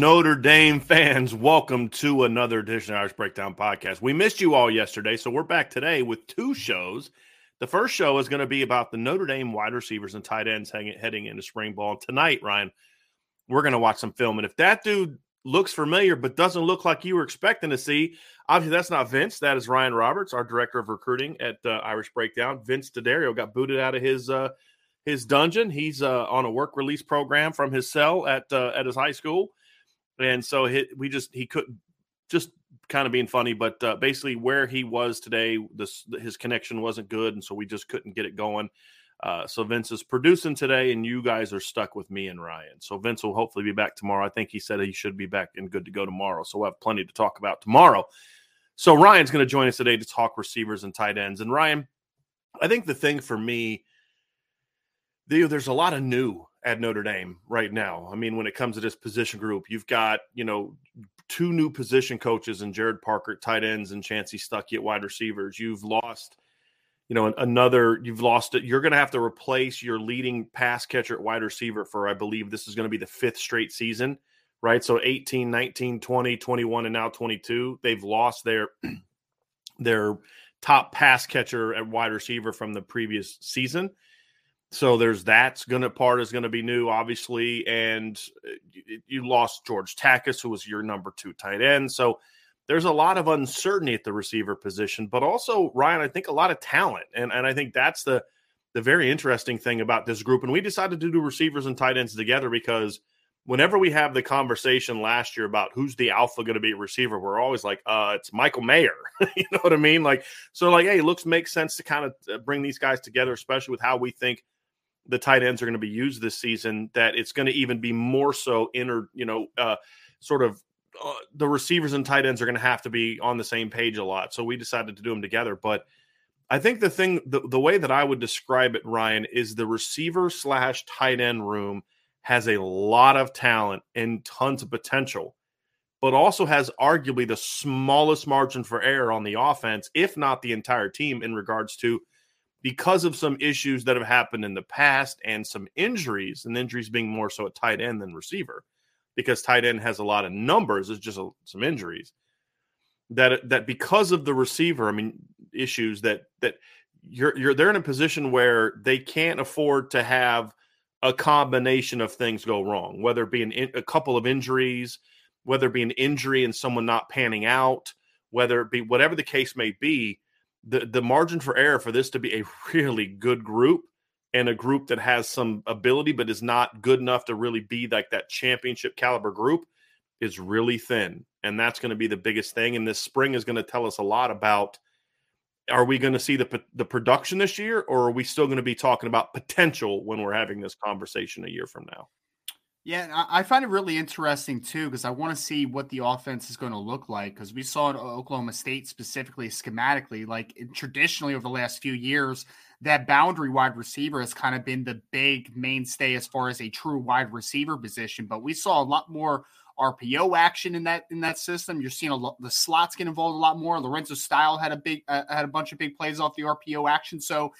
Notre Dame fans, welcome to another edition of Irish Breakdown Podcast. We missed you all yesterday, so we're back today with two shows. The first show is going to be about the Notre Dame wide receivers and tight ends heading into spring ball. Tonight, Ryan, we're going to watch some film. And if that dude looks familiar but doesn't look like you were expecting to see, obviously that's not Vince. That is Ryan Roberts, our director of recruiting at uh, Irish Breakdown. Vince D'Addario got booted out of his uh, his dungeon. He's uh, on a work release program from his cell at uh, at his high school and so he, we just he couldn't just kind of being funny, but uh, basically where he was today, this his connection wasn't good, and so we just couldn't get it going. Uh, so Vince is producing today, and you guys are stuck with me and Ryan. So Vince will hopefully be back tomorrow. I think he said he should be back and good to go tomorrow. So we'll have plenty to talk about tomorrow. So Ryan's going to join us today to talk receivers and tight ends. And Ryan, I think the thing for me, there's a lot of new at Notre Dame right now. I mean, when it comes to this position group, you've got, you know, two new position coaches and Gerad Parker tight ends and Chansi Stuckey at wide receivers. You've lost, you know, another, you've lost it. You're going to have to replace your leading pass catcher at wide receiver for, I believe this is going to be the fifth straight season, right? So 18, 19, 20, 21, and now 22. They've lost their, their top pass catcher at wide receiver from the previous season. So there's that's going to part is going to be new, obviously, and uh, you lost George Takacs, who was your number two tight end. So there's a lot of uncertainty at the receiver position, but also Ryan, I think a lot of talent, and and I think that's the the very interesting thing about this group. And we decided to do receivers and tight ends together because whenever we have the conversation last year about who's the alpha going to be receiver, we're always like, uh, it's Michael Mayer. you know what I mean? Like, so like, hey, looks makes sense to kind of uh, bring these guys together, especially with how we think the tight ends are going to be used this season that it's going to even be more so inner you know uh, sort of uh, the receivers and tight ends are going to have to be on the same page a lot. So we decided to do them together. But i think the thing the, the way that i would describe it ryan is the receiver slash tight end room has a lot of talent and tons of potential but also has arguably the smallest margin for error on the offense if not the entire team in regards to because of some issues that have happened in the past and some injuries, and injuries being more so at tight end than receiver, because tight end has a lot of numbers. It's just a, some injuries that that because of the receiver, I mean, issues that that you're you're they're in a position where they can't afford to have a combination of things go wrong, whether it be an, a couple of injuries, whether it be an injury and someone not panning out, whether it be whatever the case may be the the margin for error for this to be a really good group and a group that has some ability but is not good enough to really be like that championship caliber group is really thin. And that's going to be the biggest thing. And this spring is going to tell us a lot about are we going to see the the production this year or are we still going to be talking about potential when we're having this conversation a year from now yeah, I find it really interesting too because I want to see what the offense is going to look like because we saw at Oklahoma State specifically schematically, like traditionally over the last few years, that boundary wide receiver has kind of been the big mainstay as far as a true wide receiver position. But we saw a lot more RPO action in that in that system. You're seeing a lot, the slots get involved a lot more. Lorenzo Styles had a big uh, had a bunch of big plays off the RPO action. So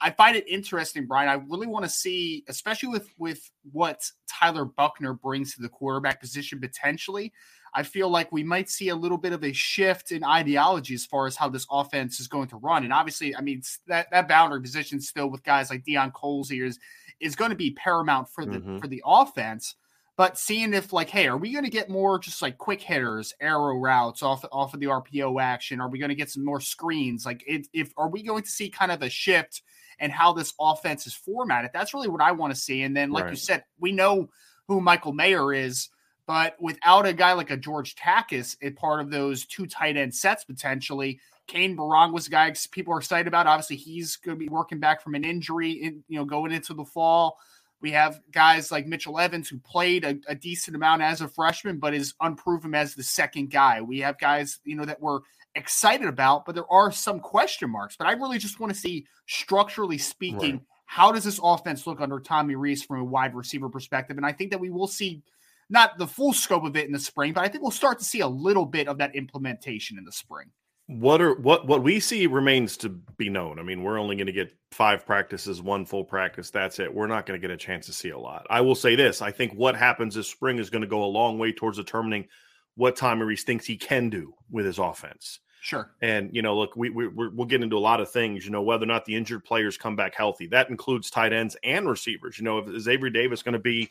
I find it interesting, Brian. I really want to see, especially with with what Tyler Buchner brings to the quarterback position potentially. I feel like we might see a little bit of a shift in ideology as far as how this offense is going to run. And obviously, I mean that that boundary position still with guys like Deion Colzie here is is going to be paramount for the mm-hmm. for the offense. But seeing if like, hey, are we going to get more just like quick hitters, arrow routes off off of the RPO action? Are we going to get some more screens? Like, if, if are we going to see kind of a shift and how this offense is formatted? That's really what I want to see. And then, like right. you said, we know who Michael Mayer is. But without a guy like a George Takacs, a part of those two tight end sets potentially, Cane Berrong was a guy people are excited about. Obviously, he's going to be working back from an injury, in, you know, going into the fall. We have guys like Mitchell Evans who played a, a, decent amount as a freshman, but is unproven as the second guy. We have guys, you know, that we're excited about, but there are some question marks. But I really just want to see, structurally speaking, right. how does this offense look under Tommy Rees from a wide receiver perspective? And I think that we will see not the full scope of it in the spring, but I think we'll start to see a little bit of that implementation in the spring. What are what what we see remains to be known. I mean, we're only going to get five practices, one full practice. That's it. We're not going to get a chance to see a lot. I will say this: I think what happens this spring is going to go a long way towards determining what Tommy Rees thinks he can do with his offense. Sure. And you know, look, we, we we'll get into a lot of things. You know, whether or not the injured players come back healthy, that includes tight ends and receivers. You know, if, is Avery Davis going to be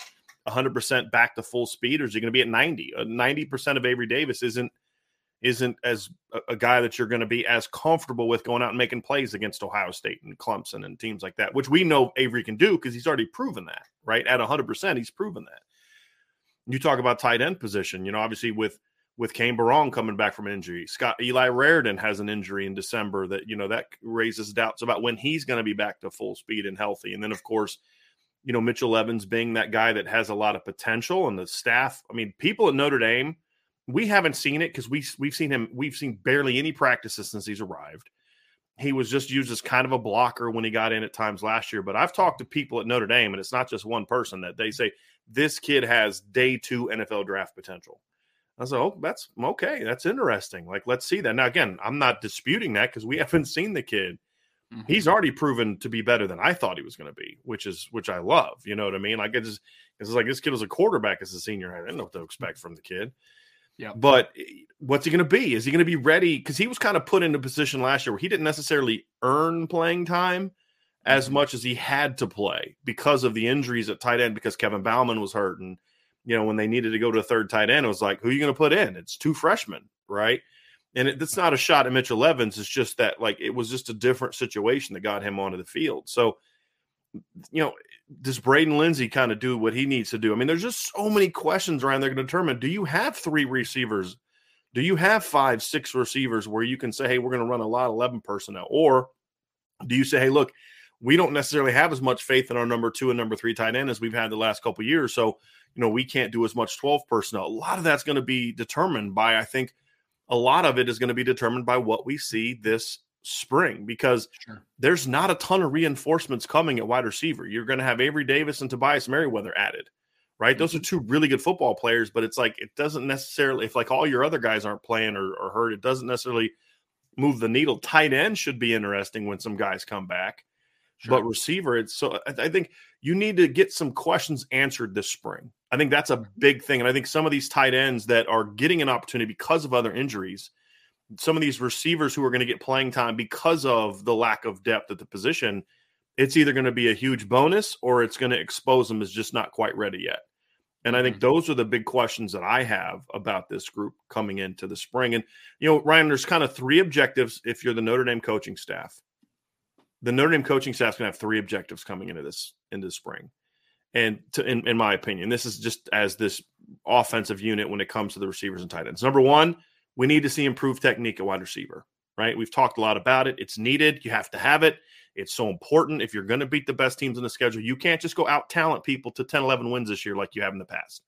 100% back to full speed, or is he going to be at 90? 90% uh, of Avery Davis isn't isn't as a, a guy that you're going to be as comfortable with going out and making plays against Ohio State and Clemson and teams like that, which we know Avery can do because he's already proven that, right? At 100%, he's proven that. You talk about tight end position, you know, obviously with with Cane Berrong coming back from injury, Scott Eli Raridon has an injury in December that you know that raises doubts about when he's going to be back to full speed and healthy. And then of course, you know, Mitchell Evans being that guy that has a lot of potential and the staff. I mean, people at Notre Dame, we haven't seen it because we we've seen him, we've seen barely any practices since he's arrived. He was just used as kind of a blocker when he got in at times last year. But I've talked to people at Notre Dame, and it's not just one person that they say this kid has day two NFL draft potential. I said, oh, that's okay. That's interesting. Like, let's see that. Now, again, I'm not disputing that because we haven't seen the kid. Mm-hmm. He's already proven to be better than I thought he was going to be, which is which I love. You know what I mean? Like I just it's like this kid was a quarterback as a senior. I didn't know what to expect from the kid. Yeah. But eh, what's he going to be? Is he going to be ready? Because he was kind of put into a position last year where he didn't necessarily earn playing time as mm-hmm. much as he had to play because of the injuries at tight end because Kevin Bauman was hurt. And, you know, when they needed to go to a third tight end, it was like, who are you going to put in? It's two freshmen, right? And it, it's not a shot at Mitchell Evans. It's just that like it was just a different situation that got him onto the field. So, you know, does Braden Lenzy kind of do what he needs to do? I mean, there's just so many questions around there to determine do you have three receivers? Do you have five, six receivers where you can say, hey, we're going to run a lot of 11 personnel? Or do you say, hey, look, we don't necessarily have as much faith in our number two and number three tight end as we've had the last couple years. So, you know, we can't do as much 12 personnel. A lot of that's going to be determined by, I think, a lot of it is going to be determined by what we see this spring because sure. there's not a ton of reinforcements coming at wide receiver. You're going to have Avery Davis and Tobias Merriweather added, right? Mm-hmm. Those are mm-hmm. two really good football players, but it's like it doesn't necessarily, if like all your other guys aren't playing or, or hurt, it doesn't necessarily move the needle. Tight end should be interesting when some guys come back. Sure. But receiver, it's so I think you need to get some questions answered this spring. I think that's a big thing. And I think some of these tight ends that are getting an opportunity because of other injuries, some of these receivers who are going to get playing time because of the lack of depth at the position, it's either going to be a huge bonus or it's going to expose them as just not quite ready yet. And I think mm-hmm. those are the big questions that I have about this group coming into the spring. And, you know, Ryan, there's kind of three objectives if you're the Notre Dame coaching staff the Notre Dame coaching staff is going to have three objectives coming into this into the spring. And to, in, in my opinion, this is just as this offensive unit when it comes to the receivers and tight ends. Number one, we need to see improved technique at wide receiver. Right? We've talked a lot about it. It's needed. You have to have it. It's so important. If you're going to beat the best teams in the schedule, you can't just go out talent people to 10, 11 wins this year like you have in the past.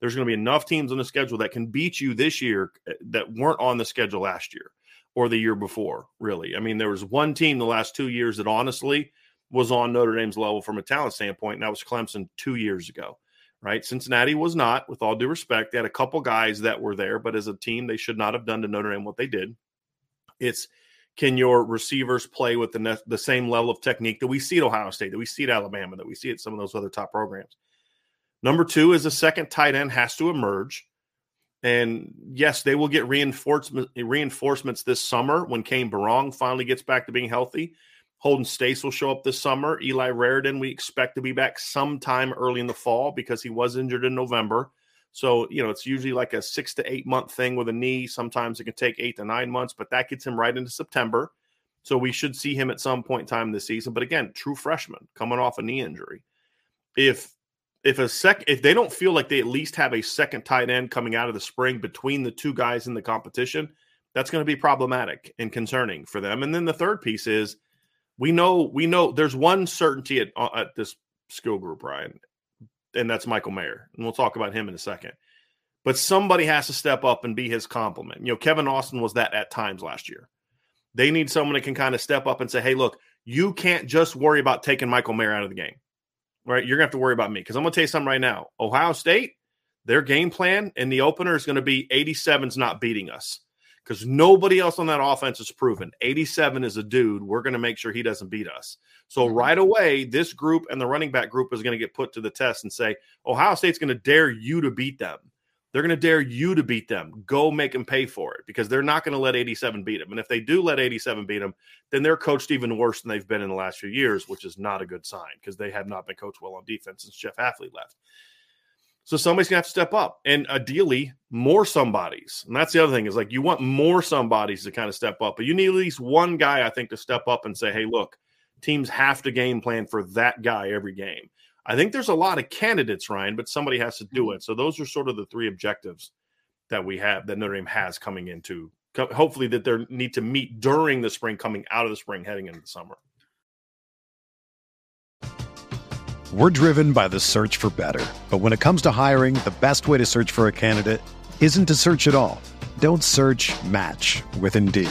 There's going to be enough teams on the schedule that can beat you this year eh, that weren't on the schedule last year or the year before, really. I mean, there was one team the last two years that honestly was on Notre Dame's level from a talent standpoint, and that was Clemson two years ago, right? Cincinnati was not, with all due respect. They had a couple guys that were there, but as a team, they should not have done to Notre Dame what they did. It's can your receivers play with the, ne- the same level of technique that we see at Ohio State, that we see at Alabama, that we see at some of those other top programs? Number two is a second tight end has to emerge. And yes, they will get reinforcement, reinforcements this summer when Cane Berrong finally gets back to being healthy. Holden Staes will show up this summer. Eli Raridon, we expect to be back sometime early in the fall because he was injured in November. So, you know, it's usually like a six to eight month thing with a knee. Sometimes it can take eight to nine months, but that gets him right into September. So we should see him at some point in time this season. But again, true freshman coming off a knee injury. If if a sec if they don't feel like they at least have a second tight end coming out of the spring between the two guys in the competition, that's going to be problematic and concerning for them. And then the third piece is we know we know there's one certainty at, uh, at this skill group, Ryan, and that's Michael Mayer. And we'll talk about him in a second. But somebody has to step up and be his complement. You know, Kevin Austin was that at times last year. They need someone that can kind of step up and say, hey, look, you can't just worry about taking Michael Mayer out of the game right? You're gonna have to worry about me because I'm gonna tell you something right now. Ohio State, their game plan in the opener is going to be 87's not beating us because nobody else on that offense is proven. 87 is a dude. We're going to make sure he doesn't beat us. So mm-hmm. right away, this group and the running back group is going to get put to the test and say, Ohio State's going to dare you to beat them. They're going to dare you to beat them. Go make them pay for it because they're not going to let 87 beat them. And if they do let 87 beat them, then they're coached even worse than they've been in the last few years, which is not a good sign because they have not been coached well on defense since Jeff Hafley left. So somebody's gonna have to step up, and ideally, more somebodies. And that's the other thing is like you want more somebodies to kind of step up, but you need at least one guy, I think, to step up and say, "Hey, look, teams have to game plan for that guy every game." I think there's a lot of candidates, Ryan, but somebody has to do mm-hmm. it. So those are sort of the three objectives that we have that Notre Dame has coming into hopefully that they need to meet during the spring, coming out of the spring, heading into the summer. We're driven by the search for better. But when it comes to hiring, the best way to search for a candidate isn't to search at all. Don't search match with Indeed.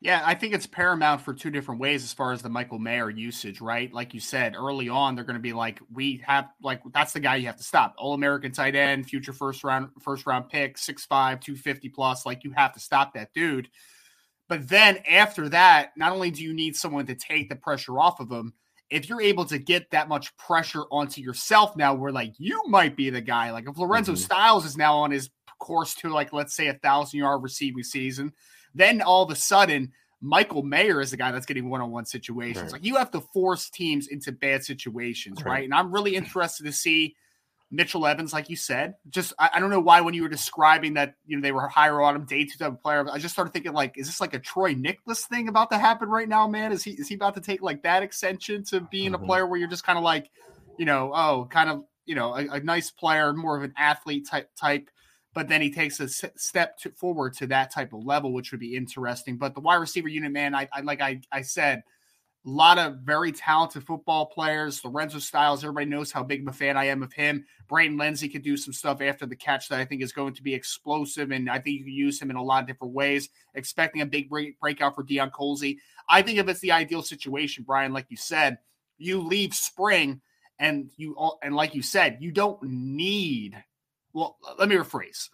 Yeah, I think it's paramount for two different ways as far as the Michael Mayer usage, right? Like you said early on, they're going to be like, we have like that's the guy you have to stop. All American tight end, future first round first round pick, 6'5, 250 plus. Like you have to stop that dude. But then after that, not only do you need someone to take the pressure off of him, if you're able to get that much pressure onto yourself now, where like you might be the guy, like if Lorenzo mm-hmm. Styles is now on his course to like let's say a thousand yard receiving season. Then all of a sudden, Michael Mayer is the guy that's getting one on one situations. Right. Like you have to force teams into bad situations, right. right? And I'm really interested to see Mitchell Evans, like you said. Just I, I, don't know why when you were describing that, you know, they were higher on him, day two type of player. I just started thinking like, is this like a Troy Niklas thing about to happen right now, man? Is he is he about to take like that extension to being mm-hmm. a player where you're just kind of like, you know, oh, kind of, you know, a, a, nice player, more of an athlete type type, but then he takes a step to, forward to that type of level, which would be interesting. But the wide receiver unit, man, I, I like I I said a lot of very talented football players. Lorenzo Styles, everybody knows how big of a fan I am of him. Braden Lenzy could do some stuff after the catch that I think is going to be explosive, and I think you can use him in a lot of different ways. Expecting a big break, breakout for Deion Colzie. I think if it's the ideal situation, Brian, like you said, you leave spring, and you and like you said, you don't need. Well, let me rephrase.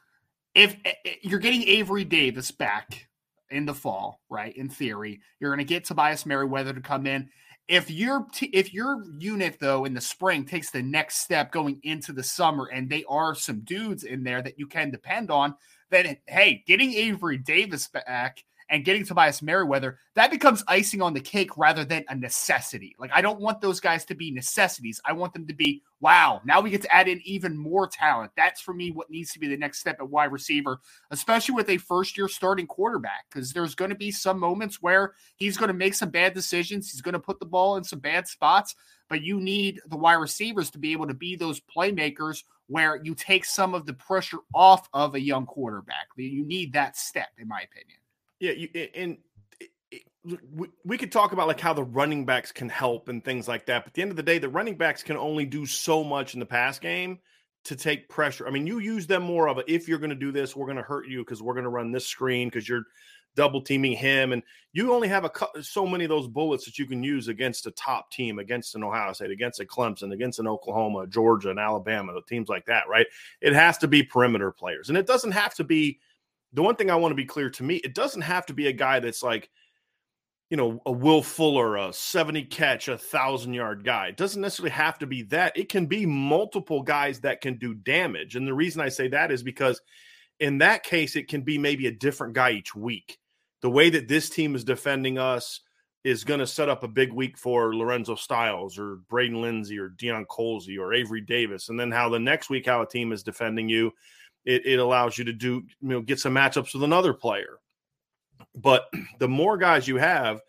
If eh, eh, you're getting Avery Davis back in the fall, right? In theory, you're going to get Tobias Merriweather to come in. If your t- if your unit though in the spring takes the next step going into the summer, and they are some dudes in there that you can depend on, then hey, getting Avery Davis back and getting Tobias Merriweather, that becomes icing on the cake rather than a necessity. Like, I don't want those guys to be necessities. I want them to be, wow, now we get to add in even more talent. That's for me what needs to be the next step at wide receiver, especially with a first year starting quarterback, because there's going to be some moments where he's going to make some bad decisions. He's going to put the ball in some bad spots, but you need the wide receivers to be able to be those playmakers where you take some of the pressure off of a young quarterback. You need that step, in my opinion. Yeah, you, and we, we could talk about like how the running backs can help and things like that. But at the end of the day, the running backs can only do so much in the pass game to take pressure. I mean, you use them more of a if you're going to do this, we're going to hurt you because we're going to run this screen because you're double teaming him, and you only have a so many of those bullets that you can use against a top team, against an Ohio State, against a Clemson, against an Oklahoma, Georgia, and Alabama, teams like that, right? It has to be perimeter players, and it doesn't have to be the one thing I want to be clear to me, it doesn't have to be a guy that's like, you know, a Will Fuller, a 70 catch, a thousand yard guy. It doesn't necessarily have to be that. It can be multiple guys that can do damage. And the reason I say that is because in that case, it can be maybe a different guy each week. The way that this team is defending us is going to set up a big week for Lorenzo Styles or Braden Lenzy or Deion Colzie or Avery Davis. And then how the next week, how a team is defending you it, it allows you to do you know get some matchups with another player. But the more guys you have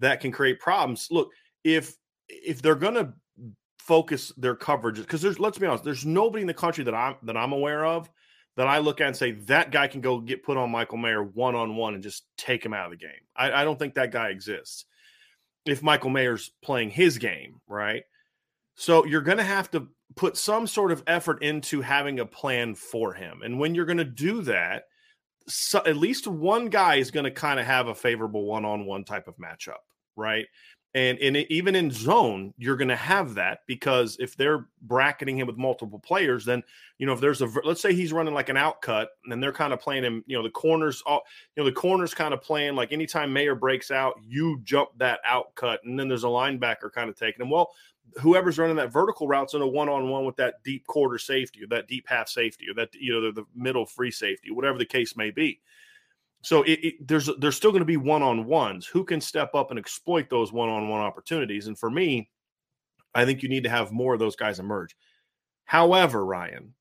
that can create problems, look if if they're to focus their coverage because there's let's be honest, there's nobody in the country that I'm that I'm aware of that I look at and say that guy can go get put on Michael Mayer one on one and just take him out of the game. I, I don't think that guy exists. If Michael Mayer's playing his game, right? So you're going to have to put some sort of effort into having a plan for him. And when you're going to do that, so at least one guy is going to kind of have a favorable one-on-one type of matchup, right? And in even in zone, you're going to have that because if they're bracketing him with multiple players, then you know if there's a let's say he's running like an out cut, and they're kind of playing him, you know, the corners, all you know, the corners kind of playing like anytime Mayer breaks out, you jump that out cut, and then there's a linebacker kind of taking him. Well, whoever's running that vertical route's in a one-on-one with that deep quarter safety or that deep half safety or that you know the, the middle free safety, whatever the case may be. So it, it, there's there's still going to be one-on-ones. Who can step up and exploit those one-on-one opportunities? And for me, I think you need to have more of those guys emerge. However, Ryan,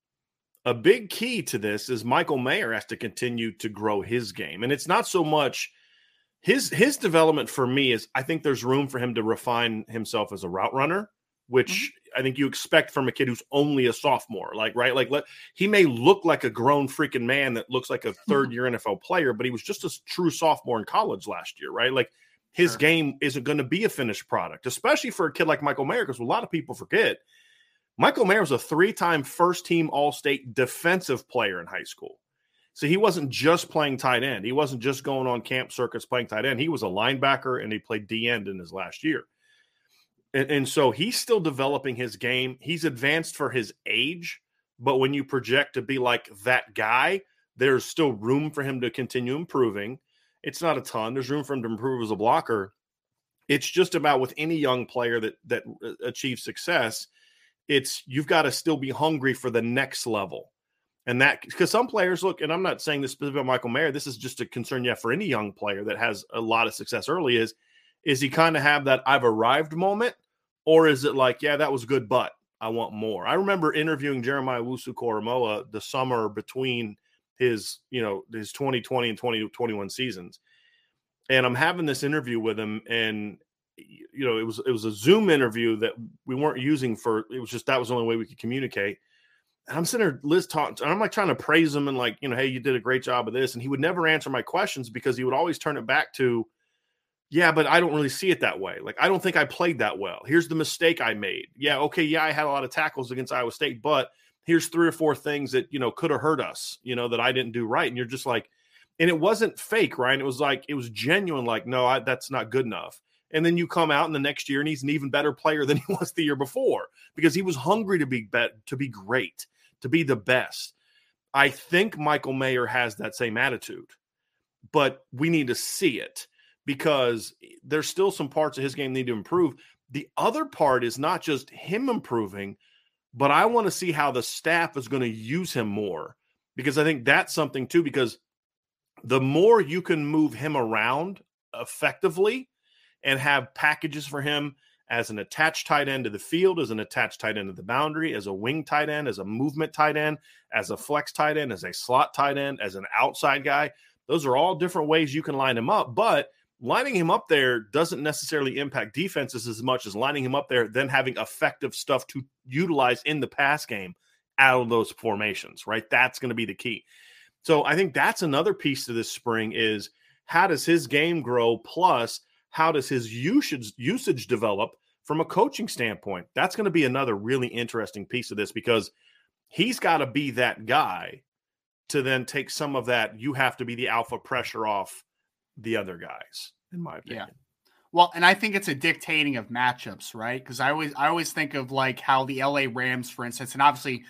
a big key to this is Michael Mayer has to continue to grow his game, and it's not so much his his development for me is I think there's room for him to refine himself as a route runner, which mm-hmm. I think you expect from a kid who's only a sophomore. Like right, like let he may look like a grown freaking man that looks like a third year NFL player, but he was just a true sophomore in college last year, right? Like his sure. game isn't going to be a finished product, especially for a kid like Michael Mayer, because a lot of people forget Michael Mayer was a three-time first-team All-State defensive player in high school. So he wasn't just playing tight end. He wasn't just going on camp circuits playing tight end. He was a linebacker and he played D end in his last year. And, and, so he's still developing his game. He's advanced for his age, but when you project to be like that guy, there's still room for him to continue improving. It's not a ton. There's room for him to improve as a blocker. It's just about with any young player that that uh, achieves success, it's you've got to still be hungry for the next level And that because some players look, and I'm not saying this specifically about Michael Mayer, this is just a concern have for any young player that has a lot of success early is is he kind of have that I've arrived moment, or is it like, yeah, that was good, but I want more? I remember interviewing Jeremiah Owusu Koramoah the summer between his, you know, his 2020 and 2021 seasons. And I'm having this interview with him, and you know, it was it was a Zoom interview that we weren't using for it was just that was the only way we could communicate. And I'm sitting there, Liz talking, and I'm like trying to praise him and like, you know, hey, you did a great job of this. And he would never answer my questions because he would always turn it back to, yeah, but I don't really see it that way. Like, I don't think I played that well. Here's the mistake I made. Yeah, okay, yeah, I had a lot of tackles against Iowa State, but here's three or four things that, you know, could have hurt us, you know, that I didn't do right. And you're just like, and it wasn't fake, Ryan. It was like, it was genuine, like, no, I, that's not good enough. And then you come out in the next year and he's an even better player than he was the year before because he was hungry to be bet to be great to be the best. I think Michael Mayer has that same attitude, but we need to see it because there's still some parts of his game need to improve. The other part is not just him improving, but I want to see how the staff is going to use him more because I think that's something too. Because the more you can move him around effectively and have packages for him as an attached tight end to the field, as an attached tight end to the boundary, as a wing tight end, as a movement tight end, as a flex tight end, as a slot tight end, as an outside guy. Those are all different ways you can line him up, but lining him up there doesn't necessarily impact defenses as much as lining him up there, then having effective stuff to utilize in the pass game out of those formations, right? That's going to be the key. So I think that's another piece to this spring is how does his game grow? Plus, how does his usage usage develop from a coaching standpoint? That's going to be another really interesting piece of this because he's got to be that guy to then take some of that. You have to be the alpha pressure off the other guys, in my opinion. Yeah. Well, and I think it's a dictating of matchups, right? Because I always I always think of like how the LA Rams, for instance, and obviously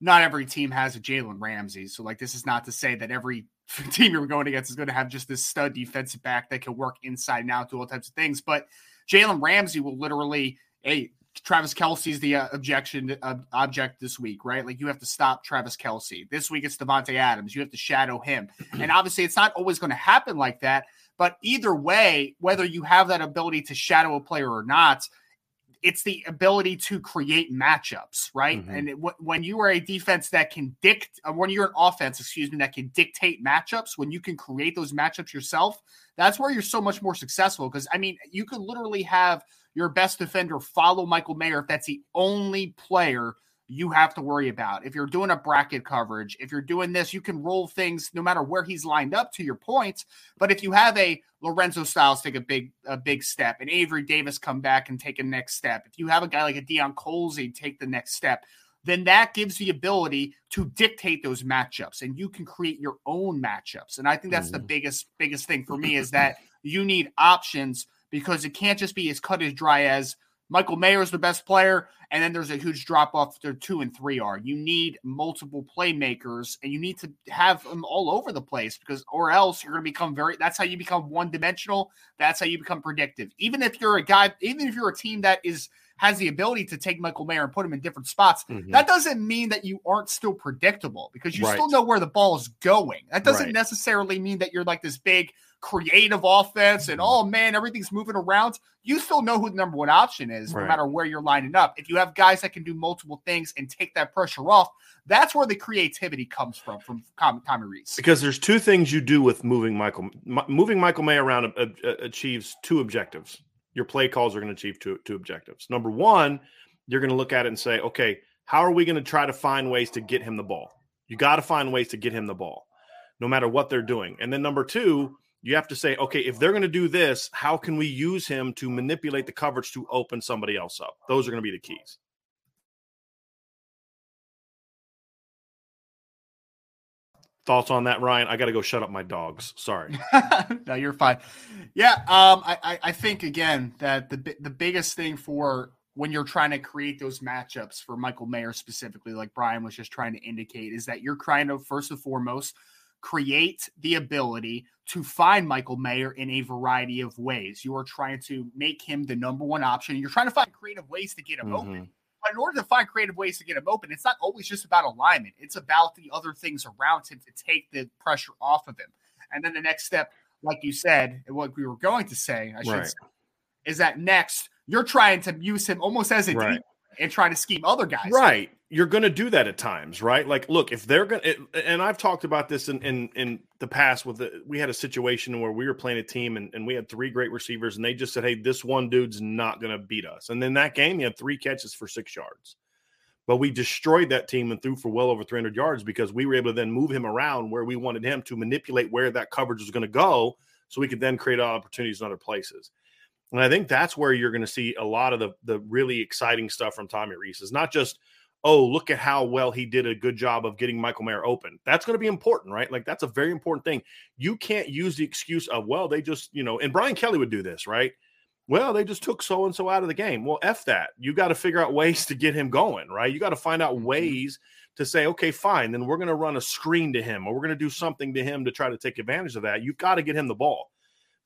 not every team has a Jalen Ramsey. So like this is not to say that every team you're going against is going to have just this stud defensive back that can work inside and out, do all types of things. But Jalen Ramsey will literally, hey, Travis Kelce's the uh, objection uh, object this week, right? Like you have to stop Travis Kelce. This week it's Davante Adams. You have to shadow him. and obviously it's not always going to happen like that. But either way, whether you have that ability to shadow a player or not, it's the ability to create matchups, right? Mm-hmm. And it, w- when you are a defense that can dict, uh, when you're an offense, excuse me, that can dictate matchups, when you can create those matchups yourself, that's where you're so much more successful. Because I mean, you could literally have your best defender follow Michael Mayer if that's the only player you have to worry about. If you're doing a bracket coverage, if you're doing this, you can roll things no matter where he's lined up to your points. But if you have a Lorenzo Styles take a big a big step and Avery Davis come back and take a next step, if you have a guy like a Deion Colzie take the next step, then that gives the ability to dictate those matchups and you can create your own matchups. And I think that's mm-hmm. the biggest biggest thing for me is that you need options because it can't just be as cut as dry as Michael Mayer is the best player, and then there's a huge drop off to two and three are. You need multiple playmakers, and you need to have them all over the place because, or else you're going to become very. That's how you become one dimensional. That's how you become predictive. Even if you're a guy, even if you're a team that is has the ability to take Michael Mayer and put him in different spots, mm-hmm. that doesn't mean that you aren't still predictable because you right. still know where the ball is going. That doesn't right. necessarily mean that you're like this big creative offense and mm-hmm. oh man, everything's moving around. You still know who the number one option is, right. no matter where you're lining up. If you have guys that can do multiple things and take that pressure off, that's where the creativity comes from from Tommy Rees. Because there's two things you do with moving Michael. moving Michael May around uh, uh, achieves two objectives your play calls are going to achieve two, two objectives. Number one, you're going to look at it and say, okay, how are we going to try to find ways to get him the ball? You got to find ways to get him the ball, no matter what they're doing. And then number two, you have to say, okay, if they're going to do this, how can we use him to manipulate the coverage to open somebody else up? Those are going to be the keys. Thoughts on that, Ryan? I got to go shut up my dogs. Sorry. no, you're fine. Yeah, um, I, I think again that the the biggest thing for when you're trying to create those matchups for Michael Mayer specifically, like Brian was just trying to indicate, is that you're trying to first and foremost create the ability to find Michael Mayer in a variety of ways. You are trying to make him the number one option. You're trying to find creative ways to get him mm-hmm. open. But in order to find creative ways to get him open, it's not always just about alignment. It's about the other things around him to take the pressure off of him. And then the next step, like you said, and what we were going to say, I should Right. say, is that next you're trying to use him almost as a Right. and trying to scheme other guys. Right. You're going to do that at times, right? Like, look, if they're going to, and I've talked about this in, in, in the past with the, we had a situation where we were playing a team and, and we had three great receivers and they just said, Hey, this one dude's not going to beat us. And then that game, he had three catches for six yards, but we destroyed that team and threw for well over 300 yards because we were able to then move him around where we wanted him to manipulate where that coverage was going to go. So we could then create opportunities in other places. And I think that's where you're going to see a lot of the the really exciting stuff from Tommy Rees. Is not just, oh, look at how well he did a good job of getting Michael Mayer open. That's going to be important, right? Like that's a very important thing. You can't use the excuse of, well, they just, you know, and Brian Kelly would do this, right? Well, they just took so and so out of the game. Well, F that. You got to figure out ways to get him going, right? You got to find out Mhm. ways to say, okay, fine, then we're going to run a screen to him or we're going to do something to him to try to take advantage of that. You've got to get him the ball.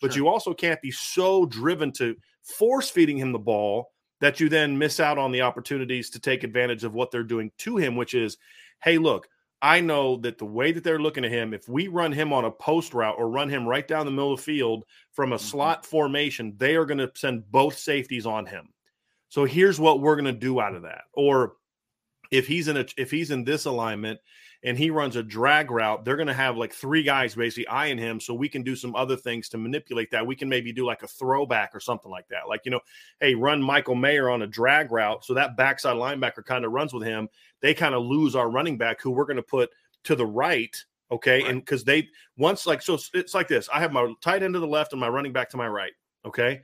But Sure. you also can't be so driven to force feeding him the ball that you then miss out on the opportunities to take advantage of what they're doing to him, which is, hey, look, I know that the way that they're looking at him, if we run him on a post route or run him right down the middle of the field from a Mhm. slot formation, they are going to send both safeties on him. So here's what we're going to do out of that. Or if he's in a if he's in this alignment and he runs a drag route, they're going to have like three guys basically eyeing him, so we can do some other things to manipulate that. We can maybe do like a throwback or something like that. Like you know, hey, run Michael Mayer on a drag route, so that backside linebacker kind of runs with him. They kind of lose our running back, who we're going to put to the right. Okay, Right. and because they once like so it's like this. I have my tight end to the left and my running back to my right. Okay,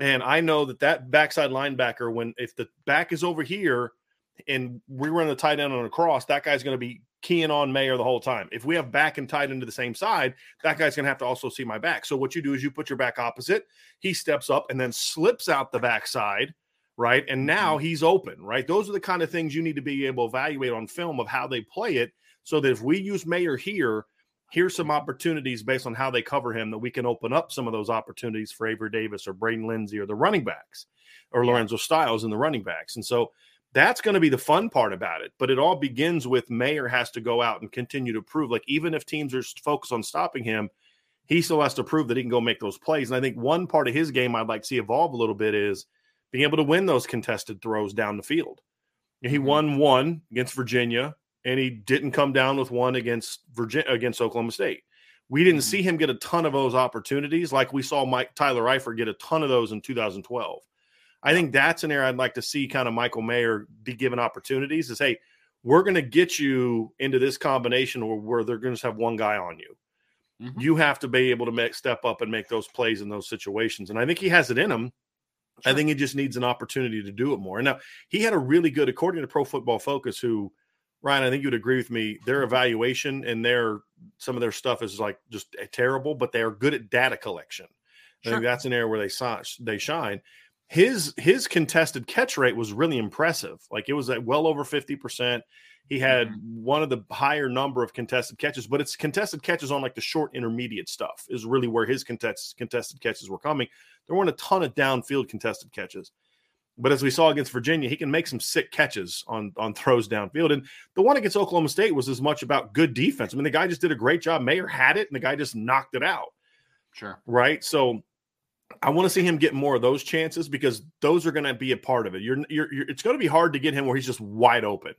and I know that that backside linebacker, when if the back is over here and we run the tight end on a cross, that guy's going to be keying on Mayer the whole time. If we have back and tight into the same side, that guy's going to have to also see my back. So what you do is you put your back opposite. He steps up and then slips out the backside, right? And now mm-hmm. he's open, right? Those are the kind of things you need to be able to evaluate on film of how they play it, so that if we use Mayer here. Here's some opportunities based on how they cover him that we can open up some of those opportunities for Avery Davis or Braden Lenzy or the running backs or Lorenzo Styles and the running backs. And so that's going to be the fun part about it. But it all begins with Mayer has to go out and continue to prove, like, even if teams are focused on stopping him, he still has to prove that he can go make those plays. And I think one part of his game I'd like to see evolve a little bit is being able to win those contested throws down the field. He Mhm. won one against Virginia, and he didn't come down with one against Virginia against Oklahoma State. We didn't Mhm. see him get a ton of those opportunities like we saw Mike Tyler Eifert get a ton of those in 2012. I think that's an area I'd like to see kind of Michael Mayer be given opportunities is hey, we're going to get you into this combination where, where they're going to have one guy on you. Mhm. You have to be able to make step up and make those plays in those situations. And I think he has it in him. I think he just needs an opportunity to do it more. And now he had a really good, according to Pro Football Focus, who Ryan, I think you'd agree with me. Their evaluation and their some of their stuff is like just terrible, but they are good at data collection. I think that's an area where they they shine. His his contested catch rate was really impressive. Like it was at well over fifty percent. He had mm-hmm. one of the higher number of contested catches, but it's contested catches on like the short intermediate stuff is really where his contested contested catches were coming. There weren't a ton of downfield contested catches. But as we saw against Virginia, he can make some sick catches on on throws downfield. And the one against Oklahoma State was as much about good defense. I mean, the guy just did a great job. Mayer had it, and the guy just knocked it out. Sure. Right. So I want to see him get more of those chances because those are going to be a part of it. You're, you're, you're it's going to be hard to get him where he's just wide open,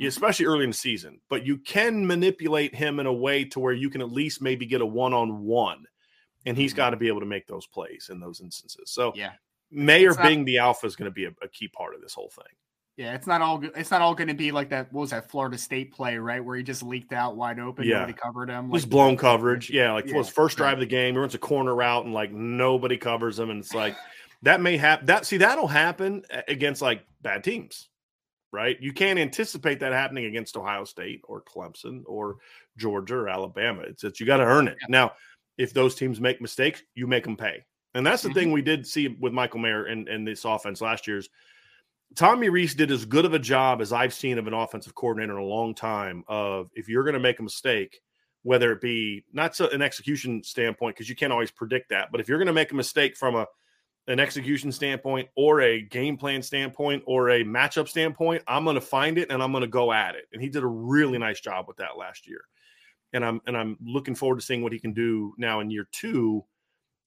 especially early in the season. But you can manipulate him in a way to where you can at least maybe get a one on one, and he's Mhm. got to be able to make those plays in those instances. So Yeah. Mayer It's not- being the alpha is going to be a, a key part of this whole thing. Yeah, it's not all. It's not all going to be like that. What was that Florida State play, right, where he just leaked out wide open, Yeah. nobody covered him. Just like- blown coverage. Yeah, like Yeah, was first drive of the game. He runs a corner route and like nobody covers him, and it's like that may happen. That see that'll happen against like bad teams, right? You can't anticipate that happening against Ohio State or Clemson or Georgia or Alabama. It's that you got to earn it. Yeah. Now, if those teams make mistakes, you make them pay, and that's the Mhm. thing we did see with Michael Mayer and and this offense last year's. Tommy Rees did as good of a job as I've seen of an offensive coordinator in a long time. Of if you're going to make a mistake, whether it be not so an execution standpoint, because you can't always predict that, but if you're going to make a mistake from a an execution standpoint or a game plan standpoint or a matchup standpoint, I'm going to find it and I'm going to go at it. And he did a really nice job with that last year. And I'm and I'm looking forward to seeing what he can do now in year two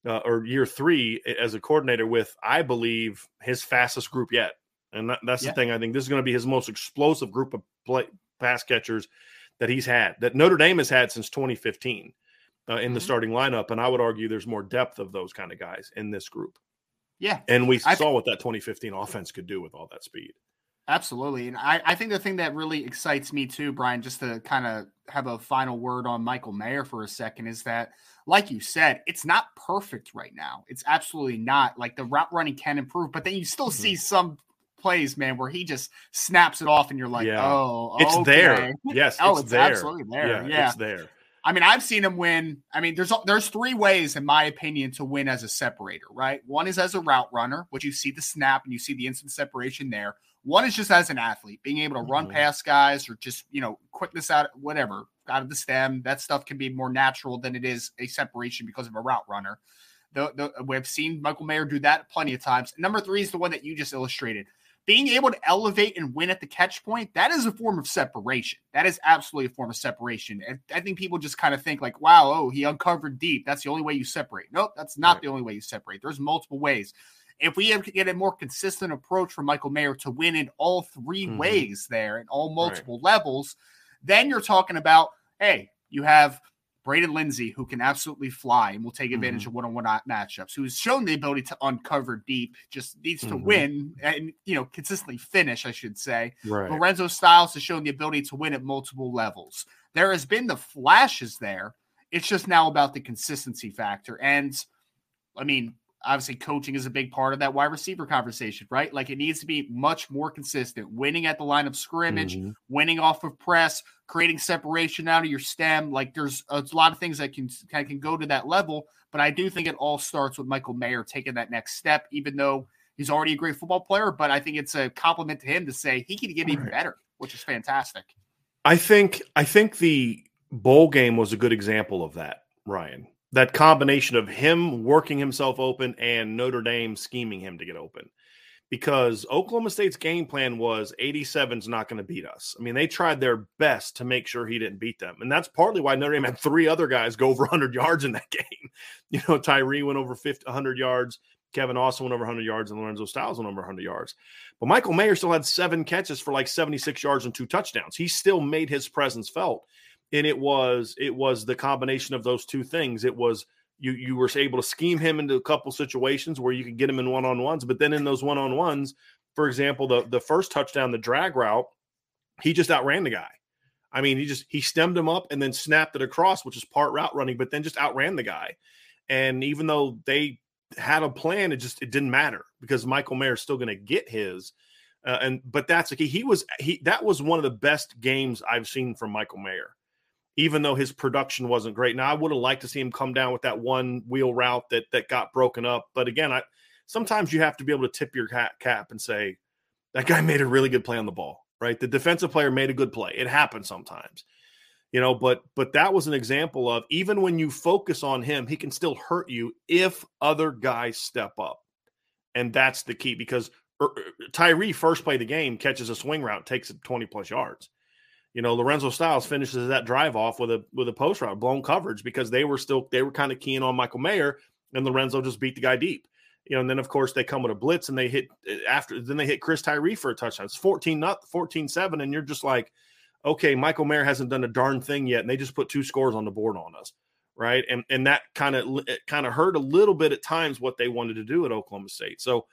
uh, or year three as a coordinator with, I believe, his fastest group yet. And that, that's yeah. the thing. I think this is going to be his most explosive group of play, pass catchers that he's had, that Notre Dame has had since 2015 uh, in mm-hmm. the starting lineup. And I would argue there's more depth of those kind of guys in this group. Yeah. And we I, saw what that 2015 offense could do with all that speed. Absolutely. And I, I think the thing that really excites me too, Brian, just to kind of have a final word on Michael Mayer for a second, is that, like you said, it's not perfect right now. It's absolutely not. Like the route running can improve, but then you still mm-hmm. see some plays, man, where he just snaps it off and you're like, yeah. oh, it's okay. there. Yes. oh, it's, it's there. absolutely there. Yeah, yeah. It's there. I mean, I've seen him win. I mean, there's there's three ways, in my opinion, to win as a separator. Right, one is as a route runner, which you see the snap and you see the instant separation there. One is just as an athlete, being able to mm-hmm. run past guys or just you know quickness out, whatever out of the stem. That stuff can be more natural than it is a separation because of a route runner. The, the, we've seen Michael Mayer do that plenty of times. Number three is the one that you just illustrated being able to elevate and win at the catch point, that is a form of separation. That is absolutely a form of separation. And I think people just kind of think like, wow, oh, he uncovered deep. That's the only way you separate. Nope, that's not right. the only way you separate. There's multiple ways. If we get a more consistent approach from Michael Mayer to win in all 3 mm-hmm. ways there in all multiple right. levels, then you're talking about, hey, you have – Braden Lenzy, who can absolutely fly and will take advantage mm-hmm. of one-on-one matchups, who's shown the ability to uncover deep, just needs to mm-hmm. win and you know consistently finish, I should say. Right. Lorenzo Styles has shown the ability to win at multiple levels. There has been the flashes there. It's just now about the consistency factor. And I mean, obviously coaching is a big part of that wide receiver conversation, right? Like it needs to be much more consistent, winning at the line of scrimmage, mm-hmm. winning off of press, creating separation out of your stem. Like there's a lot of things that can that can go to that level, but I do think it all starts with Michael Mayer taking that next step, even though he's already a great football player. But I think it's a compliment to him to say he can get even better, which is fantastic. I think I think the bowl game was a good example of that, Ryan that combination of him working himself open and Notre Dame scheming him to get open. Because Oklahoma State's game plan was 87's not going to beat us. I mean, they tried their best to make sure he didn't beat them. And that's partly why Notre Dame had three other guys go over 100 yards in that game. You know, Tyree went over 50, 100 yards. Kevin Austin went over 100 yards and Lorenzo Styles went over 100 yards. But Michael Mayer still had seven catches for like 76 yards and two touchdowns. He still made his presence felt and it was it was the combination of those two things. It was you you were able to scheme him into a couple situations where you could get him in one on ones, but then in those one on ones, for example, the the first touchdown, the drag route, he just outran the guy. I mean, he just he stemmed him up and then snapped it across, which is part route running, but then just outran the guy. And even though they had a plan, it just it didn't matter because Michael Mayer is still going to get his. Uh, and but that's okay. He was he that was one of the best games I've seen from Michael Mayer even though his production wasn't great. Now I would have liked to see him come down with that one wheel route that that got broken up. But again, I sometimes you have to be able to tip your cap and say that guy made a really good play on the ball, right? The defensive player made a good play. It happens sometimes. You know, but but that was an example of even when you focus on him, he can still hurt you if other guys step up. And that's the key because er, er, Tyree first play the game catches a swing route, takes it 20 plus yards you know, Lorenzo Styles finishes that drive off with a with a post route, blown coverage because they were still they were kind of keying on Michael Mayer, and Lorenzo just beat the guy deep. You know, and then of course they come with a blitz and they hit eh, after then they hit Chris Tyree for a touchdown. It's 14 not 14-7, and you're just like, okay, Michael Mayer hasn't done a darn thing yet, and they just put two scores on the board on us. Right. And and that kind of kind of hurt a little bit at times what they wanted to do at Oklahoma State. So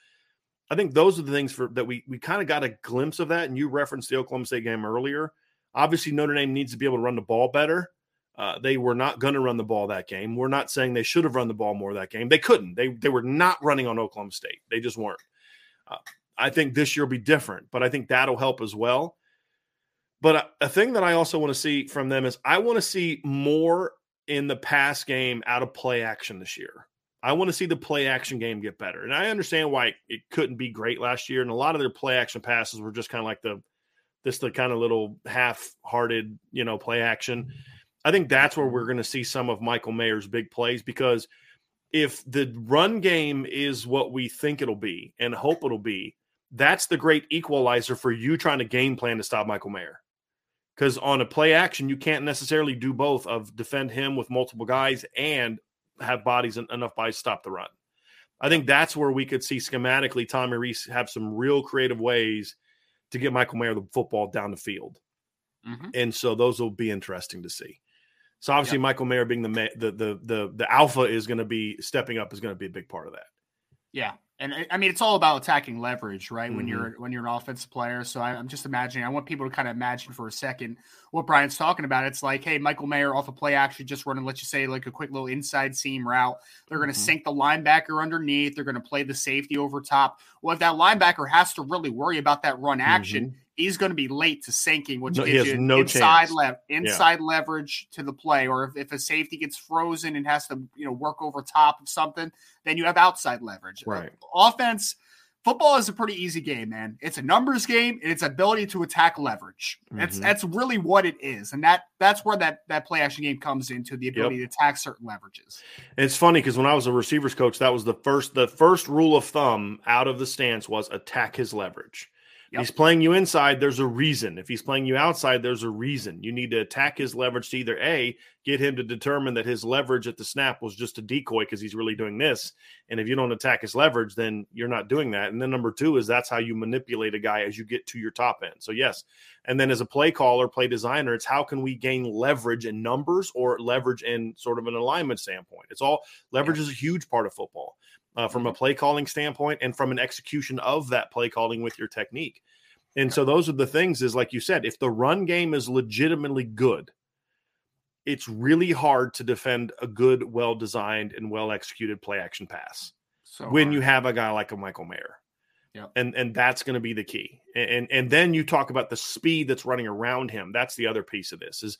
I think those are the things for that we we kind of got a glimpse of that. And you referenced the Oklahoma State game earlier Obviously, Notre Dame needs to be able to run the ball better. Uh, they were not going to run the ball that game. We're not saying they should have run the ball more that game. They couldn't. They they were not running on Oklahoma State. They just weren't. Uh, I think this year will be different, but I think that'll help as well. But a, a thing that I also want to see from them is I want to see more in the pass game out of play action this year. I want to see the play action game get better. And I understand why it couldn't be great last year. And a lot of their play action passes were just kind of like the this the kind of little half-hearted, you know, play action. I think that's where we're going to see some of Michael Mayer's big plays because if the run game is what we think it'll be and hope it'll be, that's the great equalizer for you trying to game plan to stop Michael Mayer. Because on a play action, you can't necessarily do both of defend him with multiple guys and have bodies enough bodies stop the run. I think that's where we could see schematically Tommy Rees have some real creative ways to get Michael Mayer the football down the field. Mm-hmm. And so those will be interesting to see. So obviously, yep. Michael Mayer being the, the the the the alpha is going to be stepping up is going to be a big part of that. Yeah, and I mean it's all about attacking leverage, right? Mm-hmm. When you're when you're an offensive player. So I, am just imagining. I want people to kind of imagine for a second what Brian's talking about. It's like, hey, Michael Mayer off a play action, just running, let's just say like a quick little inside seam route. They're going to mm-hmm. sink the linebacker underneath. They're going to play the safety over top. Well, if that linebacker has to really worry about that run action, mm-hmm he's going to be late to sinking, which no, gives you no inside le- inside yeah. leverage to the play. Or if, if a safety gets frozen and has to you know work over top of something, then you have outside leverage. Right. Uh, offense. Football is a pretty easy game, man. It's a numbers game and it's ability to attack leverage. That's mm-hmm. that's really what it is, and that that's where that that play action game comes into the ability yep. to attack certain leverages. And it's funny because when I was a receivers coach, that was the first the first rule of thumb out of the stance was attack his leverage. Yep. He's playing you inside, there's a reason. If he's playing you outside, there's a reason. You need to attack his leverage to either A, get him to determine that his leverage at the snap was just a decoy because he's really doing this. And if you don't attack his leverage, then you're not doing that. And then number two is that's how you manipulate a guy as you get to your top end. So, yes. And then as a play caller, play designer, it's how can we gain leverage in numbers or leverage in sort of an alignment standpoint? It's all leverage yeah. is a huge part of football uh, from a mm-hmm. play calling standpoint and from an execution of that play calling with your technique. And so those are the things is like you said, if the run game is legitimately good, it's really hard to defend a good, well designed, and well executed play action pass so when hard. you have a guy like a Michael Mayer. Yep. And and that's going to be the key. And and then you talk about the speed that's running around him. That's the other piece of this is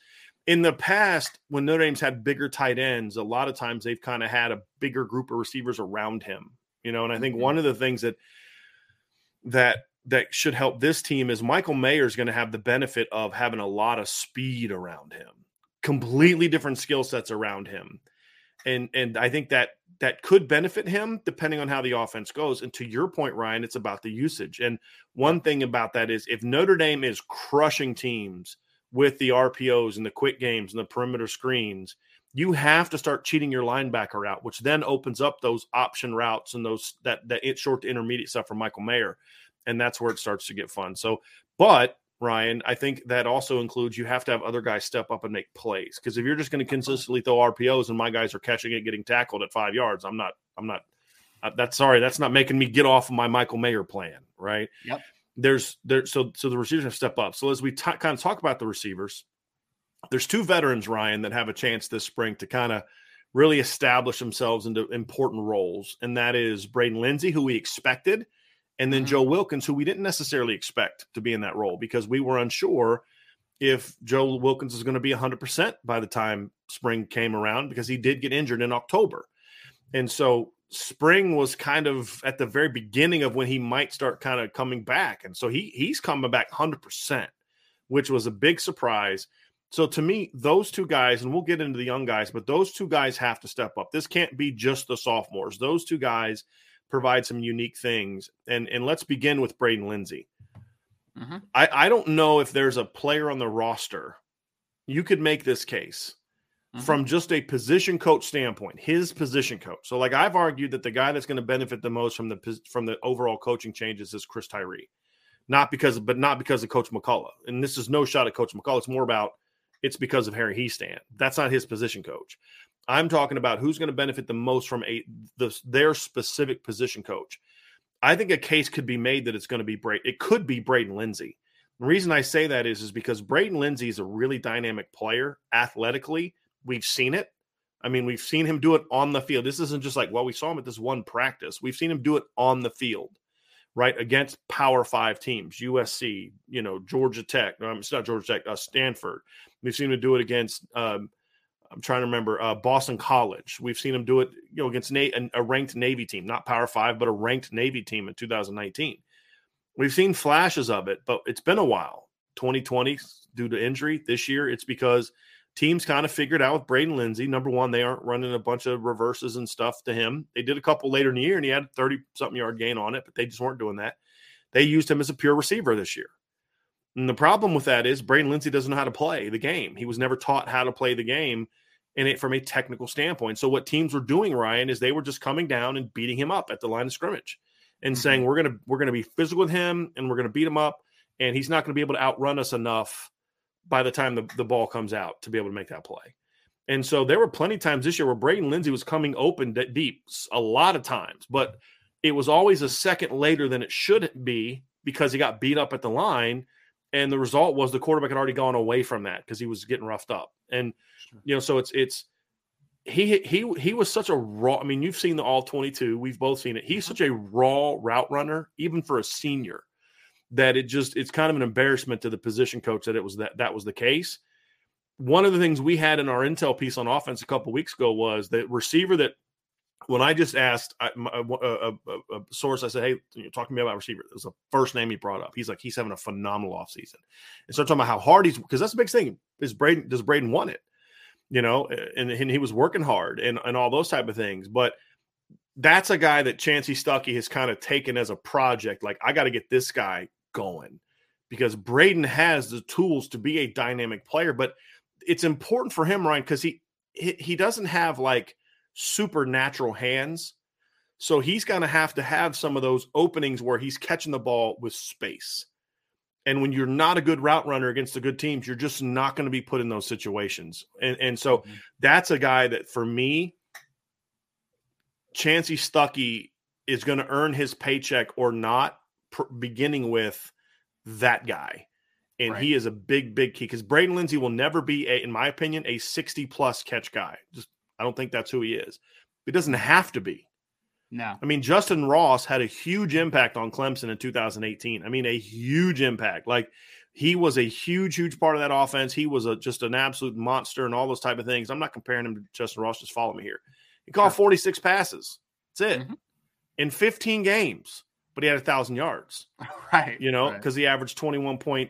in the past, when Notre Dame's had bigger tight ends, a lot of times they've kind of had a bigger group of receivers around him. You know, and I think mm-hmm. one of the things that that that should help this team is Michael Mayer is going to have the benefit of having a lot of speed around him, completely different skill sets around him, and and I think that that could benefit him depending on how the offense goes. And to your point, Ryan, it's about the usage. And one thing about that is if Notre Dame is crushing teams with the RPOs and the quick games and the perimeter screens, you have to start cheating your linebacker out, which then opens up those option routes and those that that short to intermediate stuff for Michael Mayer, and that's where it starts to get fun. So, but Ryan, I think that also includes you have to have other guys step up and make plays because if you're just going to consistently throw RPOs and my guys are catching it, getting tackled at five yards, I'm not, I'm not. Uh, that's sorry, that's not making me get off of my Michael Mayer plan, right? Yep there's there so so the receivers have stepped up. So as we t- kind of talk about the receivers, there's two veterans Ryan that have a chance this spring to kind of really establish themselves into important roles, and that is Braden Lenzy, who we expected, and then mm-hmm. Joe Wilkins, who we didn't necessarily expect to be in that role because we were unsure if Joe Wilkins is going to be 100% by the time spring came around because he did get injured in October. And so spring was kind of at the very beginning of when he might start kind of coming back. And so he he's coming back 100% which was a big surprise. So to me those two guys and we'll get into the young guys but those two guys have to step up. This can't be just the sophomores. Those two guys provide some unique things. And and let's begin with braden lenzy mm-hmm. I, I don't know if there's a player on the roster you could make this case mm-hmm. from just a position coach standpoint, his position coach. So, like I've argued that the guy that's going to benefit the most from the from the overall coaching changes is Chris Tyree, not because, but not because of Coach McCullough. And this is no shot at Coach McCullough. It's more about it's because of Harry Hiestand. That's not his position coach. I'm talking about who's going to benefit the most from a the, their specific position coach. I think a case could be made that it's going to be Bray. It could be Braden Lenzy. The reason I say that is is because Braden Lenzy is a really dynamic player athletically, We've seen it. I mean, we've seen him do it on the field. This isn't just like, well, we saw him at this one practice. We've seen him do it on the field, right? Against Power Five teams, USC, you know, Georgia Tech. Um, it's not Georgia Tech, uh, Stanford. We've seen him do it against, um, I'm trying to remember, uh, Boston College. We've seen him do it, you know, against Na- a ranked Navy team, not Power Five, but a ranked Navy team in 2019. We've seen flashes of it, but it's been a while. 2020 due to injury. This year, it's because teams kind of figured out with Braden Lenzy. Number one, they aren't running a bunch of reverses and stuff to him. They did a couple later in the year, and he had 30 something yard gain on it, but they just weren't doing that. They used him as a pure receiver this year. And the problem with that is Braden Lenzy doesn't know how to play the game. He was never taught how to play the game in it from a technical standpoint. So what teams were doing, Ryan, is they were just coming down and beating him up at the line of scrimmage and mm-hmm. saying, We're gonna we're gonna be physical with him and we're gonna beat him up, and he's not gonna be able to outrun us enough by the time the, the ball comes out to be able to make that play. And so there were plenty of times this year where Braden Lenzy was coming open deep a lot of times, but it was always a second later than it should be because he got beat up at the line. And the result was the quarterback had already gone away from that because he was getting roughed up. And you know, so it's it's he he he was such a raw. I mean, you've seen the all twenty two. We've both seen it. He's mm-hmm. such a raw route runner, even for a senior, that it just it's kind of an embarrassment to the position coach that it was that that was the case. One of the things we had in our intel piece on offense a couple weeks ago was that receiver that when I just asked a, a, a, a, source, I said, "Hey, you know, talk to me about receiver." It was the first name he brought up. He's like, he's having a phenomenal offseason. and I'm talking about how hard he's because that's the big thing. Is Braden does Braden want it? You know, and, and he was working hard and and all those type of things. But that's a guy that Chansi Stuckey has kind of taken as a project. Like, I got to get this guy going because Braden has the tools to be a dynamic player. But it's important for him, Ryan, because he, he he doesn't have like supernatural hands. So he's going to have to have some of those openings where he's catching the ball with space. And when you're not a good route runner against the good teams, you're just not going to be put in those situations. And, and so mm-hmm. that's a guy that for me, Chansi Stuckey is going to earn his paycheck or not, pr- beginning with that guy. And right. he is a big, big key because Braden Lenzy will never be, a, in my opinion, a 60 plus catch guy. Just I don't think that's who he is. It doesn't have to be. No. I mean, Justyn Ross had a huge impact on Clemson in 2018. I mean, a huge impact. Like he was a huge, huge part of that offense. He was a, just an absolute monster and all those type of things. I'm not comparing him to Justyn Ross. Just follow me here. He caught 46 passes. That's it. Mm-hmm. In 15 games, but he had a thousand yards. Right. You know, because right. he averaged 21.7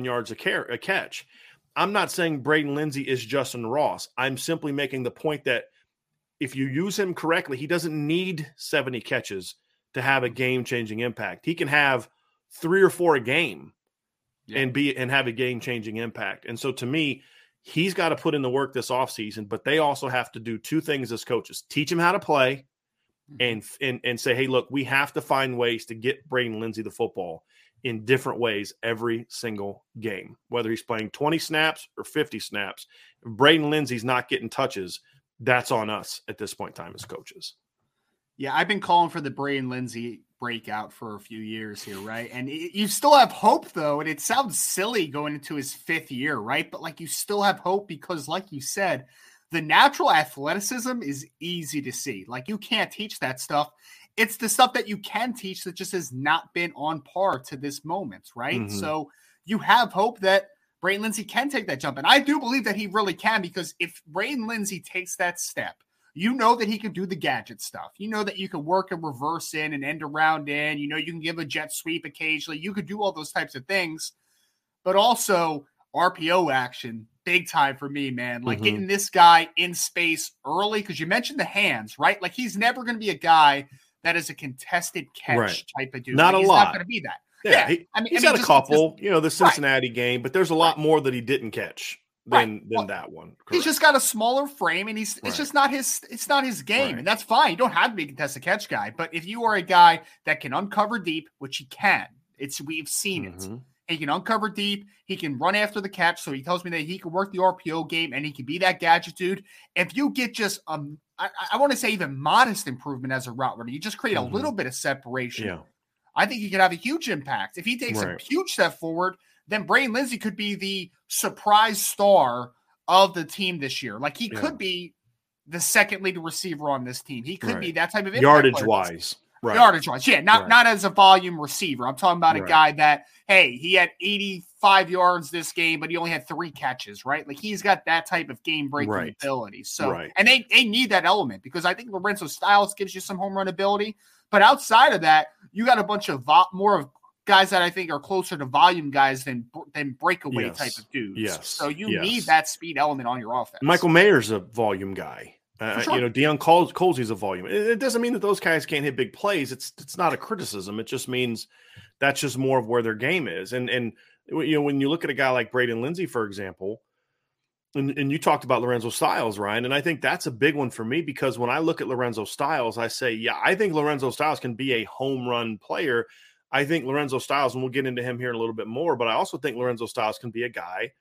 uh, yards a, car- a catch. I'm not saying Braden Lenzy is Justyn Ross. I'm simply making the point that if you use him correctly, he doesn't need 70 catches to have a game changing impact. He can have three or four a game yeah. and be and have a game changing impact. And so to me, he's got to put in the work this offseason, but they also have to do two things as coaches teach him how to play. Mm-hmm. and, and and say, hey, look, we have to find ways to get Braden Lenzy the football in different ways every single game, whether he's playing 20 snaps or 50 snaps. If Braden Lenzy's not getting touches, that's on us at this point in time as coaches. Yeah, I've been calling for the Braden Lenzy breakout for a few years here, right? And it, you still have hope though, and it sounds silly going into his fifth year, right? But like you still have hope because, like you said, the natural athleticism is easy to see. Like you can't teach that stuff it's the stuff that you can teach that just has not been on par to this moment, right? Mm-hmm. So you have hope that Braden Lenzy can take that jump. And I do believe that he really can because if Braden Lenzy takes that step, you know that he can do the gadget stuff. You know that you can work a reverse in and end around in. You know, you can give a jet sweep occasionally. You could do all those types of things. But also RPO action, big time for me, man. Like mm-hmm. getting this guy in space early, because you mentioned the hands, right? Like he's never going to be a guy that is a contested catch right. type of dude. Not like, a lot. Not going to be that. Yeah, yeah. He, I mean, he's I mean, a couple. Just, you know, the Cincinnati right. game, but there's a lot more that he didn't catch than than well, that one. Correct. He's just got a smaller frame, and he's it's just not his it's not his game, and that's fine. You don't have to be a contested catch guy, but if you are a guy that can uncover deep, which he can, it's we've seen mm-hmm. it. He can uncover deep. He can run after the catch. So he tells me that he can work the RPO game and he can be that gadget dude. If you get just um I, I want to say even modest improvement as a route runner. You just create mm-hmm. a little bit of separation. Yeah. I think he could have a huge impact. If he takes right. a huge step forward, then Braden Lenzy could be the surprise star of the team this year. Like he yeah. could be the second leading receiver on this team. He could right. be that type of yardage wise. Right. Yardage wise. Yeah, not right. not as a volume receiver. I'm talking about a guy that, hey, he had 85 yards this game, but he only had three catches, right? Like he's got that type of game breaking ability. So and they, they need that element because I think Lorenzo Styles gives you some home run ability. But outside of that, you got a bunch of vo- more of guys that I think are closer to volume guys than than breakaway Yes. type of dudes. Yes. So you Yes. need that speed element on your offense. Michael Mayer's a volume guy. Uh, sure. You know, Deion Col- Colzie's a volume. It, it doesn't mean that those guys can't hit big plays. It's it's not a criticism. It just means that's just more of where their game is. And and you know, when you look at a guy like Braden Lenzy, for example, and, and you talked about Lorenzo Styles, Ryan, and I think that's a big one for me because when I look at Lorenzo Styles, I say, yeah, I think Lorenzo Styles can be a home run player. I think Lorenzo Styles, and we'll get into him here in a little bit more, but I also think Lorenzo Styles can be a guy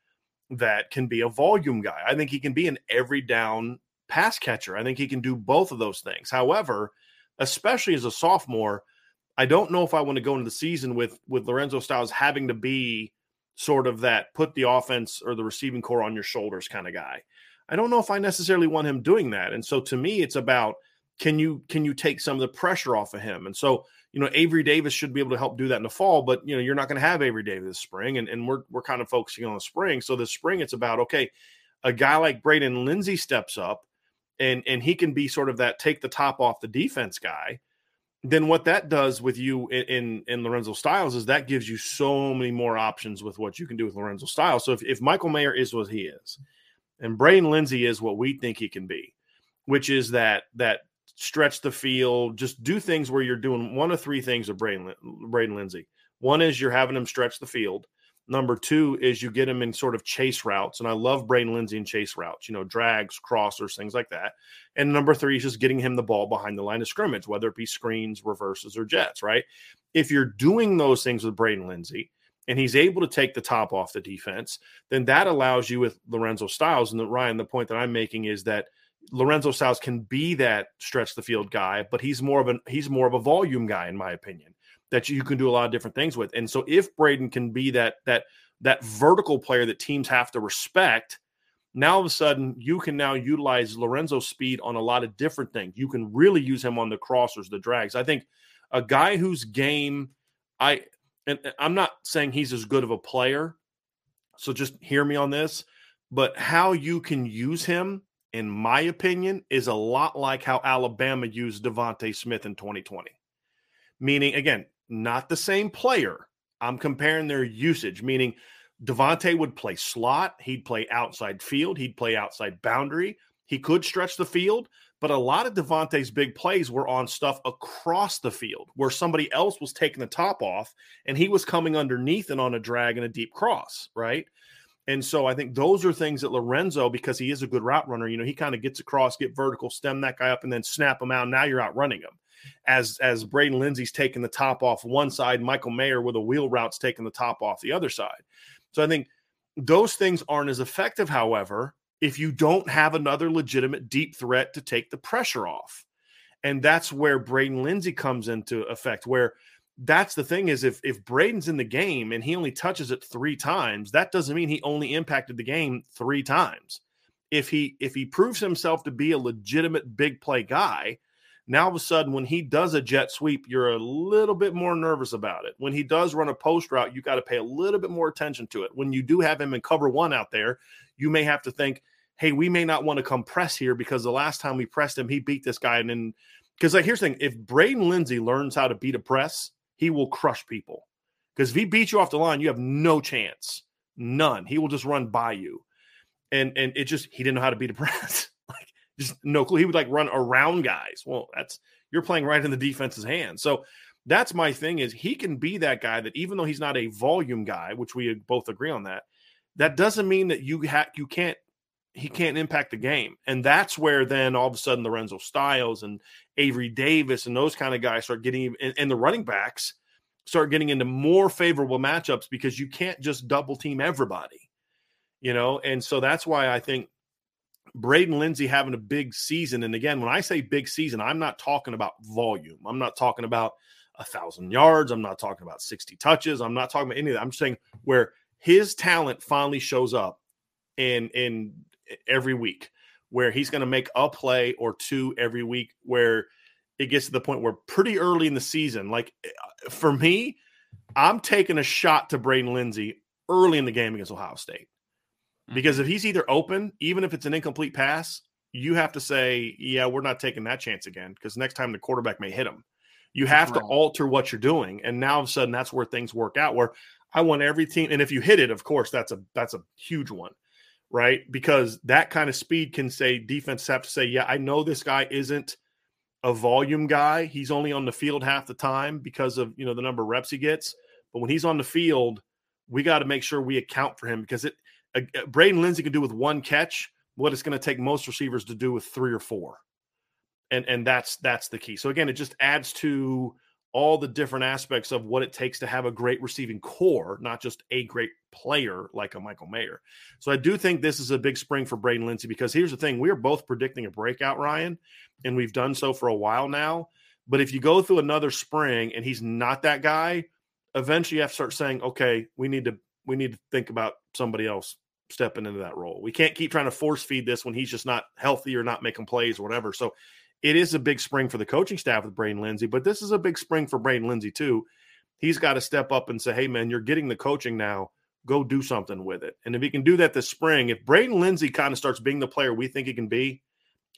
that can be a volume guy. I think he can be an every down pass catcher. I think he can do both of those things. However, especially as a sophomore, I don't know if I want to go into the season with with Lorenzo Styles having to be sort of that put the offense or the receiving core on your shoulders kind of guy. I don't know if I necessarily want him doing that. And so to me it's about can you can you take some of the pressure off of him? And so, you know, Avery Davis should be able to help do that in the fall, but you know, you're not going to have Avery Davis this spring and, and we're we're kind of focusing on the spring. So this spring it's about okay, a guy like Braden Lenzy steps up and and he can be sort of that take the top off the defense guy then what that does with you in, in in Lorenzo Styles is that gives you so many more options with what you can do with Lorenzo Styles. So if, if Michael Mayer is what he is, and Braden Lenzy is what we think he can be, which is that that stretch the field, just do things where you're doing one of three things of Braden Lin- Braden Lenzy. One is you're having him stretch the field. Number two is you get him in sort of chase routes, and I love Braden Lenzy in chase routes, you know, drags, crossers, things like that. And number three is just getting him the ball behind the line of scrimmage, whether it be screens, reverses, or jets, right? If you're doing those things with Braden Lenzy and he's able to take the top off the defense, then that allows you with Lorenzo Styles. And the, Ryan, the point that I'm making is that Lorenzo Styles can be that stretch the field guy, but he's more of an he's more of a volume guy, in my opinion, that you can do a lot of different things with. And so if Braden can be that that that vertical player that teams have to respect, now all of a sudden you can now utilize Lorenzo's speed on a lot of different things. You can really use him on the crossers, the drags. I think a guy whose game I and I'm not saying he's as good of a player, so just hear me on this, but how you can use him in my opinion is a lot like how Alabama used DeVonta Smith in 2020. Meaning again, not the same player. I'm comparing their usage, meaning DeVonta would play slot, he'd play outside field, he'd play outside boundary. He could stretch the field, but a lot of DeVonta's big plays were on stuff across the field where somebody else was taking the top off and he was coming underneath and on a drag and a deep cross, right? And so I think those are things that Lorenzo, because he is a good route runner, you know, he kind of gets across, get vertical, stem that guy up, and then snap him out. Now you're out running him. As as Braden Lenzy's taking the top off one side, Michael Mayer with a wheel route's taking the top off the other side. So I think those things aren't as effective, however, if you don't have another legitimate deep threat to take the pressure off. And that's where Braden Lenzy comes into effect, where that's the thing is if if Braden's in the game and he only touches it three times, that doesn't mean he only impacted the game three times. If he if he proves himself to be a legitimate big play guy, now all of a sudden when he does a jet sweep, you're a little bit more nervous about it. When he does run a post route, you got to pay a little bit more attention to it. When you do have him in cover one out there, you may have to think, hey, we may not want to come press here because the last time we pressed him, he beat this guy. And then because like here's the thing: if Braden Lenzy learns how to beat a press, he will crush people. Because if he beats you off the line, you have no chance. None. He will just run by you. And and it just he didn't know how to beat a press. Just no clue. He would like run around guys. Well, that's you're playing right in the defense's hands. So that's my thing is he can be that guy that even though he's not a volume guy, which we both agree on that, that doesn't mean that you ha- you can't he can't impact the game. And that's where then all of a sudden Lorenzo Styles and Avery Davis and those kind of guys start getting and, and the running backs start getting into more favorable matchups because you can't just double team everybody. You know, and so that's why I think Braden Lenzy having a big season. And again, when I say big season, I'm not talking about volume. I'm not talking about a thousand yards. I'm not talking about 60 touches. I'm not talking about any of that. I'm just saying where his talent finally shows up in in every week, where he's going to make a play or two every week, where it gets to the point where pretty early in the season, like eh, for me, I'm taking a shot to Braden Lenzy early in the game against Ohio State. Because mm-hmm. if he's either open, even if it's an incomplete pass, you have to say, yeah, we're not taking that chance again because next time the quarterback may hit him. You have to alter what you're doing. And now all of a sudden that's where things work out where I want every team and if you hit it, of course, that's a that's a huge one. Right? Because that kind of speed can say defense have to say, yeah, I know this guy isn't a volume guy. He's only on the field half the time because of, you know, the number of reps he gets. But when he's on the field, we got to make sure we account for him because it uh, Braden Lenzy can do with one catch what it's going to take most receivers to do with three or four and and that's that's the key. So again, it just adds to all the different aspects of what it takes to have a great receiving core, not just a great player like a Michael Mayer. So I do think this is a big spring for Braden Lenzy because here's the thing: we are both predicting a breakout, Ryan, and we've done so for a while now. But if you go through another spring and he's not that guy, eventually you have to start saying, okay, we need to we need to think about somebody else stepping into that role. We can't keep trying to force feed this when he's just not healthy or not making plays or whatever. So it is a big spring for the coaching staff with Braden Lenzy, but this is a big spring for Braden Lenzy too. He's got to step up and say, "Hey, man, you're getting the coaching now. Go do something with it." And if he can do that this spring, if Braden Lenzy kind of starts being the player we think he can be,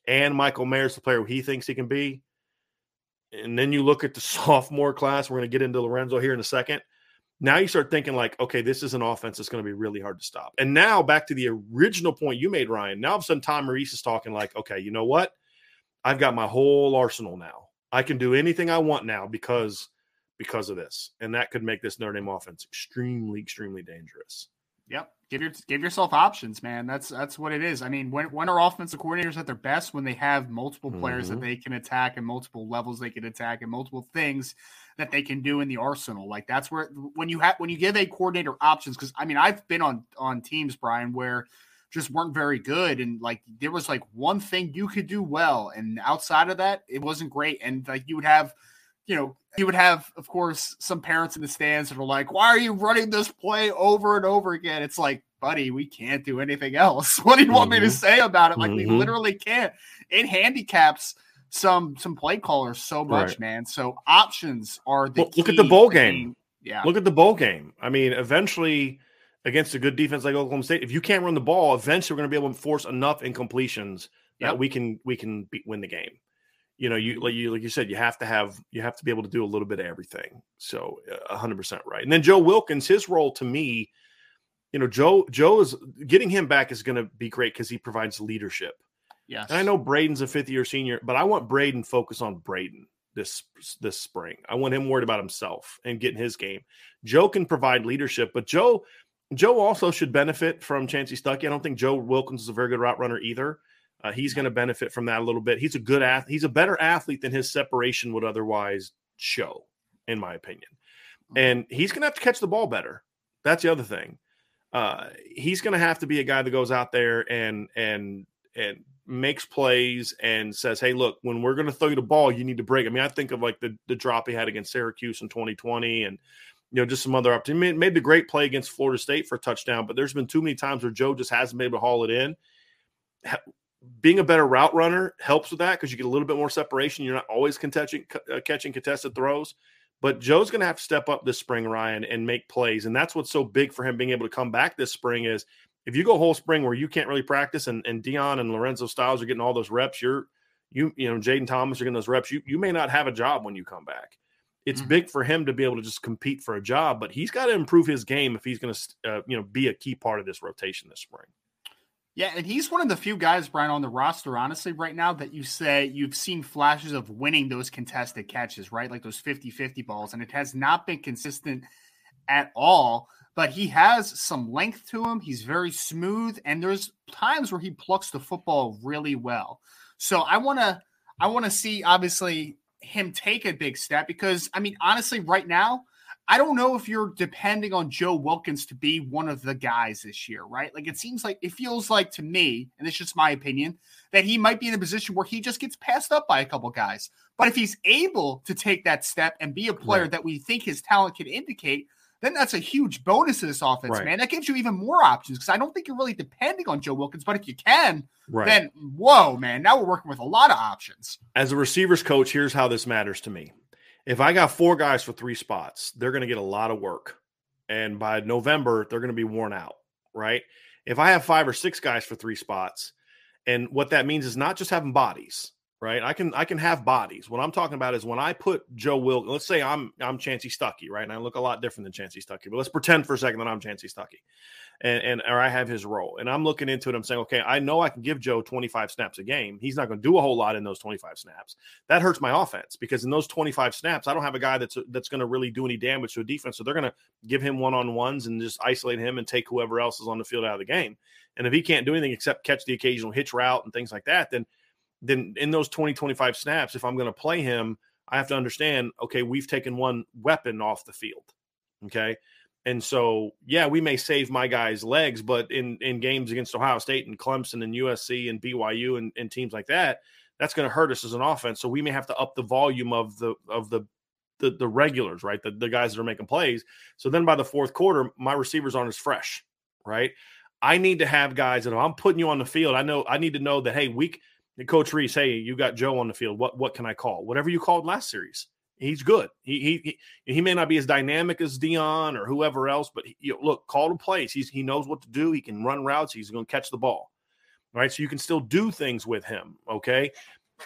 and Michael Mayer's the player he thinks he can be, and then you look at the sophomore class, we're going to get into Lorenzo here in a second. Now you start thinking like, okay, this is an offense that's going to be really hard to stop. And now back to the original point you made, Ryan. Now all of a sudden Tom Rees is talking like, okay, you know what? I've got my whole arsenal now. I can do anything I want now because because of this, and that could make this Notre Dame offense extremely, extremely dangerous. Yep, give your give yourself options, man. That's that's what it is. I mean, when when are offensive coordinators at their best? When they have multiple players mm-hmm. that they can attack and multiple levels they can attack and multiple things that they can do in the arsenal. Like that's where when you have when you give a coordinator options. Because I mean, I've been on on teams, Brian, where just weren't very good. And like there was like one thing you could do well, and outside of that, it wasn't great. And like you would have, you know, you would have, of course, some parents in the stands that are like, "Why are you running this play over and over again?" It's like, buddy, we can't do anything else. What do you mm-hmm. want me to mm-hmm. say about it? Like mm-hmm. we literally can't. It handicaps some some play callers so much, right. man. So options are the. Well, look at the bowl game. Yeah. Look at the bowl game. I mean, eventually against a good defense like Oklahoma State, if you can't run the ball, eventually we're going to be able to force enough incompletions yep. that we can we can beat, win the game. You know, you like you like you said, you have to have you have to be able to do a little bit of everything. So, uh, hundred percent right. And then Joe Wilkins, his role to me, you know, Joe Joe is getting him back is going to be great because he provides leadership. Yes. And I know Braden's a fifth year senior, but I want Braden focus on Braden this this spring. I want him worried about himself and getting his game. Joe can provide leadership, but Joe Joe also should benefit from Chansi Stuckey. I don't think Joe Wilkins is a very good route runner either. Uh, he's going to benefit from that a little bit. He's a good athlete. He's a better athlete than his separation would otherwise show, in my opinion. Mm-hmm. And he's going to have to catch the ball better. That's the other thing. Uh, he's going to have to be a guy that goes out there and and and makes plays and says, "Hey, look, when we're going to throw you the ball, you need to break." I mean, I think of like the the drop he had against Syracuse in 2020, and you know, just some other opportunity. Made, made the great play against Florida State for a touchdown, but there's been too many times where Joe just hasn't been able to haul it in. Being a better route runner helps with that because you get a little bit more separation. You're not always contesting, uh, catching contested throws. But Joe's going to have to step up this spring, Ryan, and make plays. And that's what's so big for him being able to come back this spring is if you go whole spring where you can't really practice and, and Deion and Lorenzo Styles are getting all those reps, you're you you know Jayden Thomas are getting those reps. You you may not have a job when you come back it's mm-hmm. big for him to be able to just compete for a job, but he's got to improve his game if he's going to, uh, you know, be a key part of this rotation this spring. Yeah, and he's one of the few guys, Brian, on the roster, honestly, right now that you say you've seen flashes of winning those contested catches, right? Like those 50 50 balls, and it has not been consistent at all. But he has some length to him. He's very smooth, and there's times where he plucks the football really well. So I want to, I want to see obviously him take a big step because I mean, honestly, right now, I don't know if you're depending on Joe Wilkins to be one of the guys this year, right? Like it seems like it feels like to me, and it's just my opinion, that he might be in a position where he just gets passed up by a couple guys. But if he's able to take that step and be a player right. that we think his talent can indicate, then that's a huge bonus to this offense, right. man. That gives you even more options because I don't think you're really depending on Joe Wilkins, but if you can, right. then whoa, man, now we're working with a lot of options. As a receivers coach, here's how this matters to me. If I got four guys for three spots, they're going to get a lot of work. And by November, they're going to be worn out, right? If I have five or six guys for three spots, and what that means is not just having bodies, right? I can I can have bodies. What I'm talking about is when I put Joe Wilk. Let's say I'm I'm Chansi Stuckey, right? And I look a lot different than Chansi Stuckey, but let's pretend for a second that I'm Chansi Stuckey, and and or I have his role, and I'm looking into it. I'm saying, okay, I know I can give Joe 25 snaps a game. He's not going to do a whole lot in those 25 snaps. That hurts my offense because in those 25 snaps, I don't have a guy that's that's going to really do any damage to a defense. So they're going to give him one on ones and just isolate him and take whoever else is on the field out of the game. And if he can't do anything except catch the occasional hitch route and things like that, then then in those 20, 25 snaps, if I'm going to play him, I have to understand, okay, we've taken one weapon off the field. Okay. And so, yeah, we may save my guy's legs, but in, in games against Ohio State and Clemson and USC and BYU and, and teams like that, that's going to hurt us as an offense. So we may have to up the volume of the of the the, the regulars, right? The, the guys that are making plays. So then by the fourth quarter, my receivers aren't as fresh, right? I need to have guys that if I'm putting you on the field, I know I need to know that hey, week Coach Rees, hey, you got Joe on the field. What what can I call? Whatever you called last series. He's good. He he he may not be as dynamic as Deion or whoever else, but he, you know, look, call to plays. He's he knows what to do. He can run routes. He's going to catch the ball. Right, so you can still do things with him. Okay,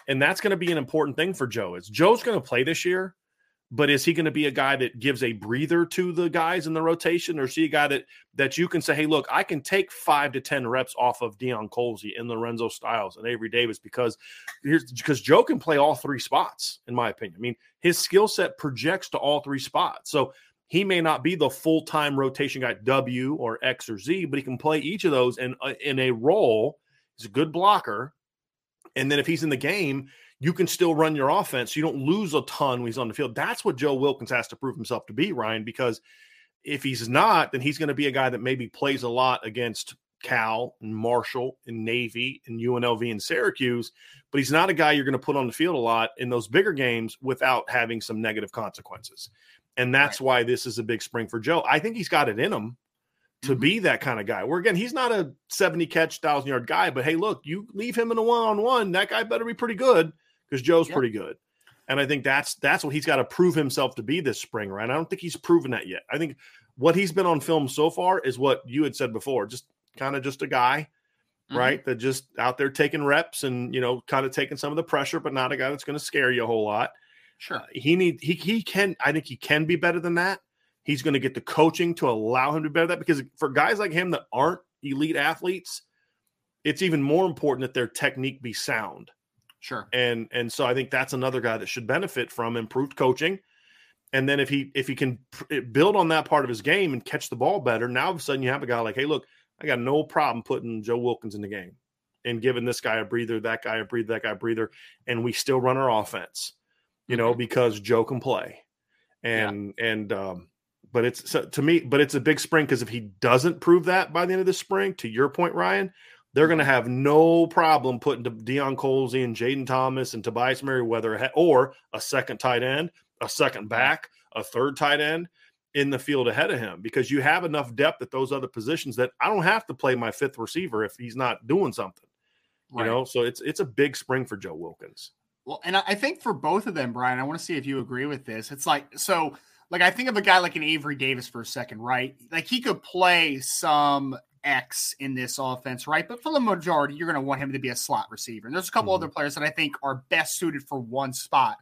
and that's going to be an important thing for Joe. Is Joe's going to play this year? But is he going to be a guy that gives a breather to the guys in the rotation, or is he a guy that that you can say, "Hey, look, I can take five to ten reps off of Deion Colzie and Lorenzo Styles and Avery Davis because here's because Joe can play all three spots, in my opinion. I mean, his skill set projects to all three spots, so he may not be the full time rotation guy W or X or Z, but he can play each of those in uh, in a role. He's a good blocker, and then if he's in the game you can still run your offense. You don't lose a ton when he's on the field. That's what Joe Wilkins has to prove himself to be, Ryan, because if he's not, then he's going to be a guy that maybe plays a lot against Cal and Marshall and Navy and UNLV and Syracuse, but he's not a guy you're going to put on the field a lot in those bigger games without having some negative consequences. And that's right. why this is a big spring for Joe. I think he's got it in him to mm-hmm. be that kind of guy. Where again, he's not a 70 catch, thousand yard guy, but hey, look, you leave him in a one on one, that guy better be pretty good because Joe's yep. pretty good. And I think that's that's what he's got to prove himself to be this spring, right? I don't think he's proven that yet. I think what he's been on film so far is what you had said before, just kind of just a guy, mm-hmm. right? That just out there taking reps and you know, kind of taking some of the pressure, but not a guy that's going to scare you a whole lot. Sure. Uh, he need he he can I think he can be better than that. He's going to get the coaching to allow him to be better that because for guys like him that aren't elite athletes, it's even more important that their technique be sound Sure. And and so I think that's another guy that should benefit from improved coaching. And then if he if he can eh, build on that part of his game and catch the ball better, now all of a sudden you have a guy like, hey, look, I got no problem putting Joe Wilkins in the game and giving this guy a breather, that guy a breather, that guy a breather, and we still run our offense, you know, mm-hmm. because Joe can play. And yeah. and um, but it's so, to me, but it's a big spring because if he doesn't prove that by the end of the spring, to your point, Ryan, they're going to have no problem putting Deion Colzie and Jayden Thomas and Tobias Merriweather or a second tight end, a second back, a third tight end in the field ahead of him because you have enough depth at those other positions that I don't have to play my fifth receiver if he's not doing something. Right. You know, so it's it's a big spring for Joe Wilkins. Well, and I think for both of them, Brian, I want to see if you agree with this. It's like so like I think of a guy like an Avery Davis for a second, right? Like he could play some X in this offense, right? But for the majority, you're going to want him to be a slot receiver. And there's a couple mm-hmm. other players that I think are best suited for one spot.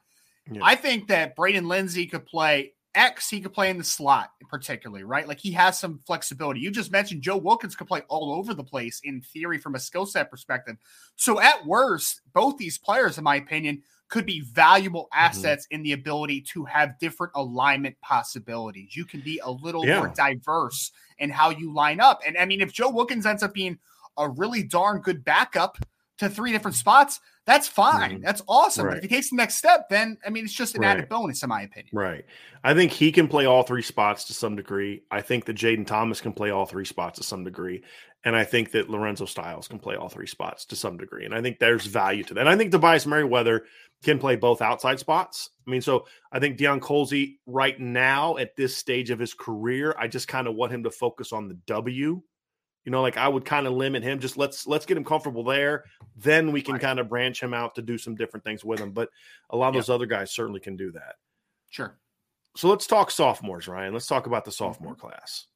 Yeah. I think that Braden Lenzy could play X, he could play in the slot, particularly, right? Like he has some flexibility. You just mentioned Joe Wilkins could play all over the place in theory from a skill set perspective. So, at worst, both these players, in my opinion, could be valuable mm-hmm. assets mm-hmm. in the ability to have different alignment possibilities. You can be a little yeah. more diverse in how you line up. And I mean, if Joe Wilkins ends up being a really darn good backup to three different spots, that's fine. Mm-hmm. That's awesome. Right. But if he takes the next step, then I mean, it's just an right. added bonus, in my opinion. Right. I think he can play all three spots to some degree. I think that Jayden Thomas can play all three spots to some degree. And I think that Lorenzo Styles can play all three spots to some degree. And I think there's value to that. And I think Tobias Merriweather can play both outside spots. I mean, so I think Deion Colzie right now at this stage of his career, I just kind of want him to focus on the W. You know, like I would kind of limit him. Just let's let's get him comfortable there. Then we can right. kind of branch him out to do some different things with him. But a lot of yep. those other guys certainly can do that. Sure. So let's talk sophomores, Ryan. Let's talk about the sophomore mm-hmm. class.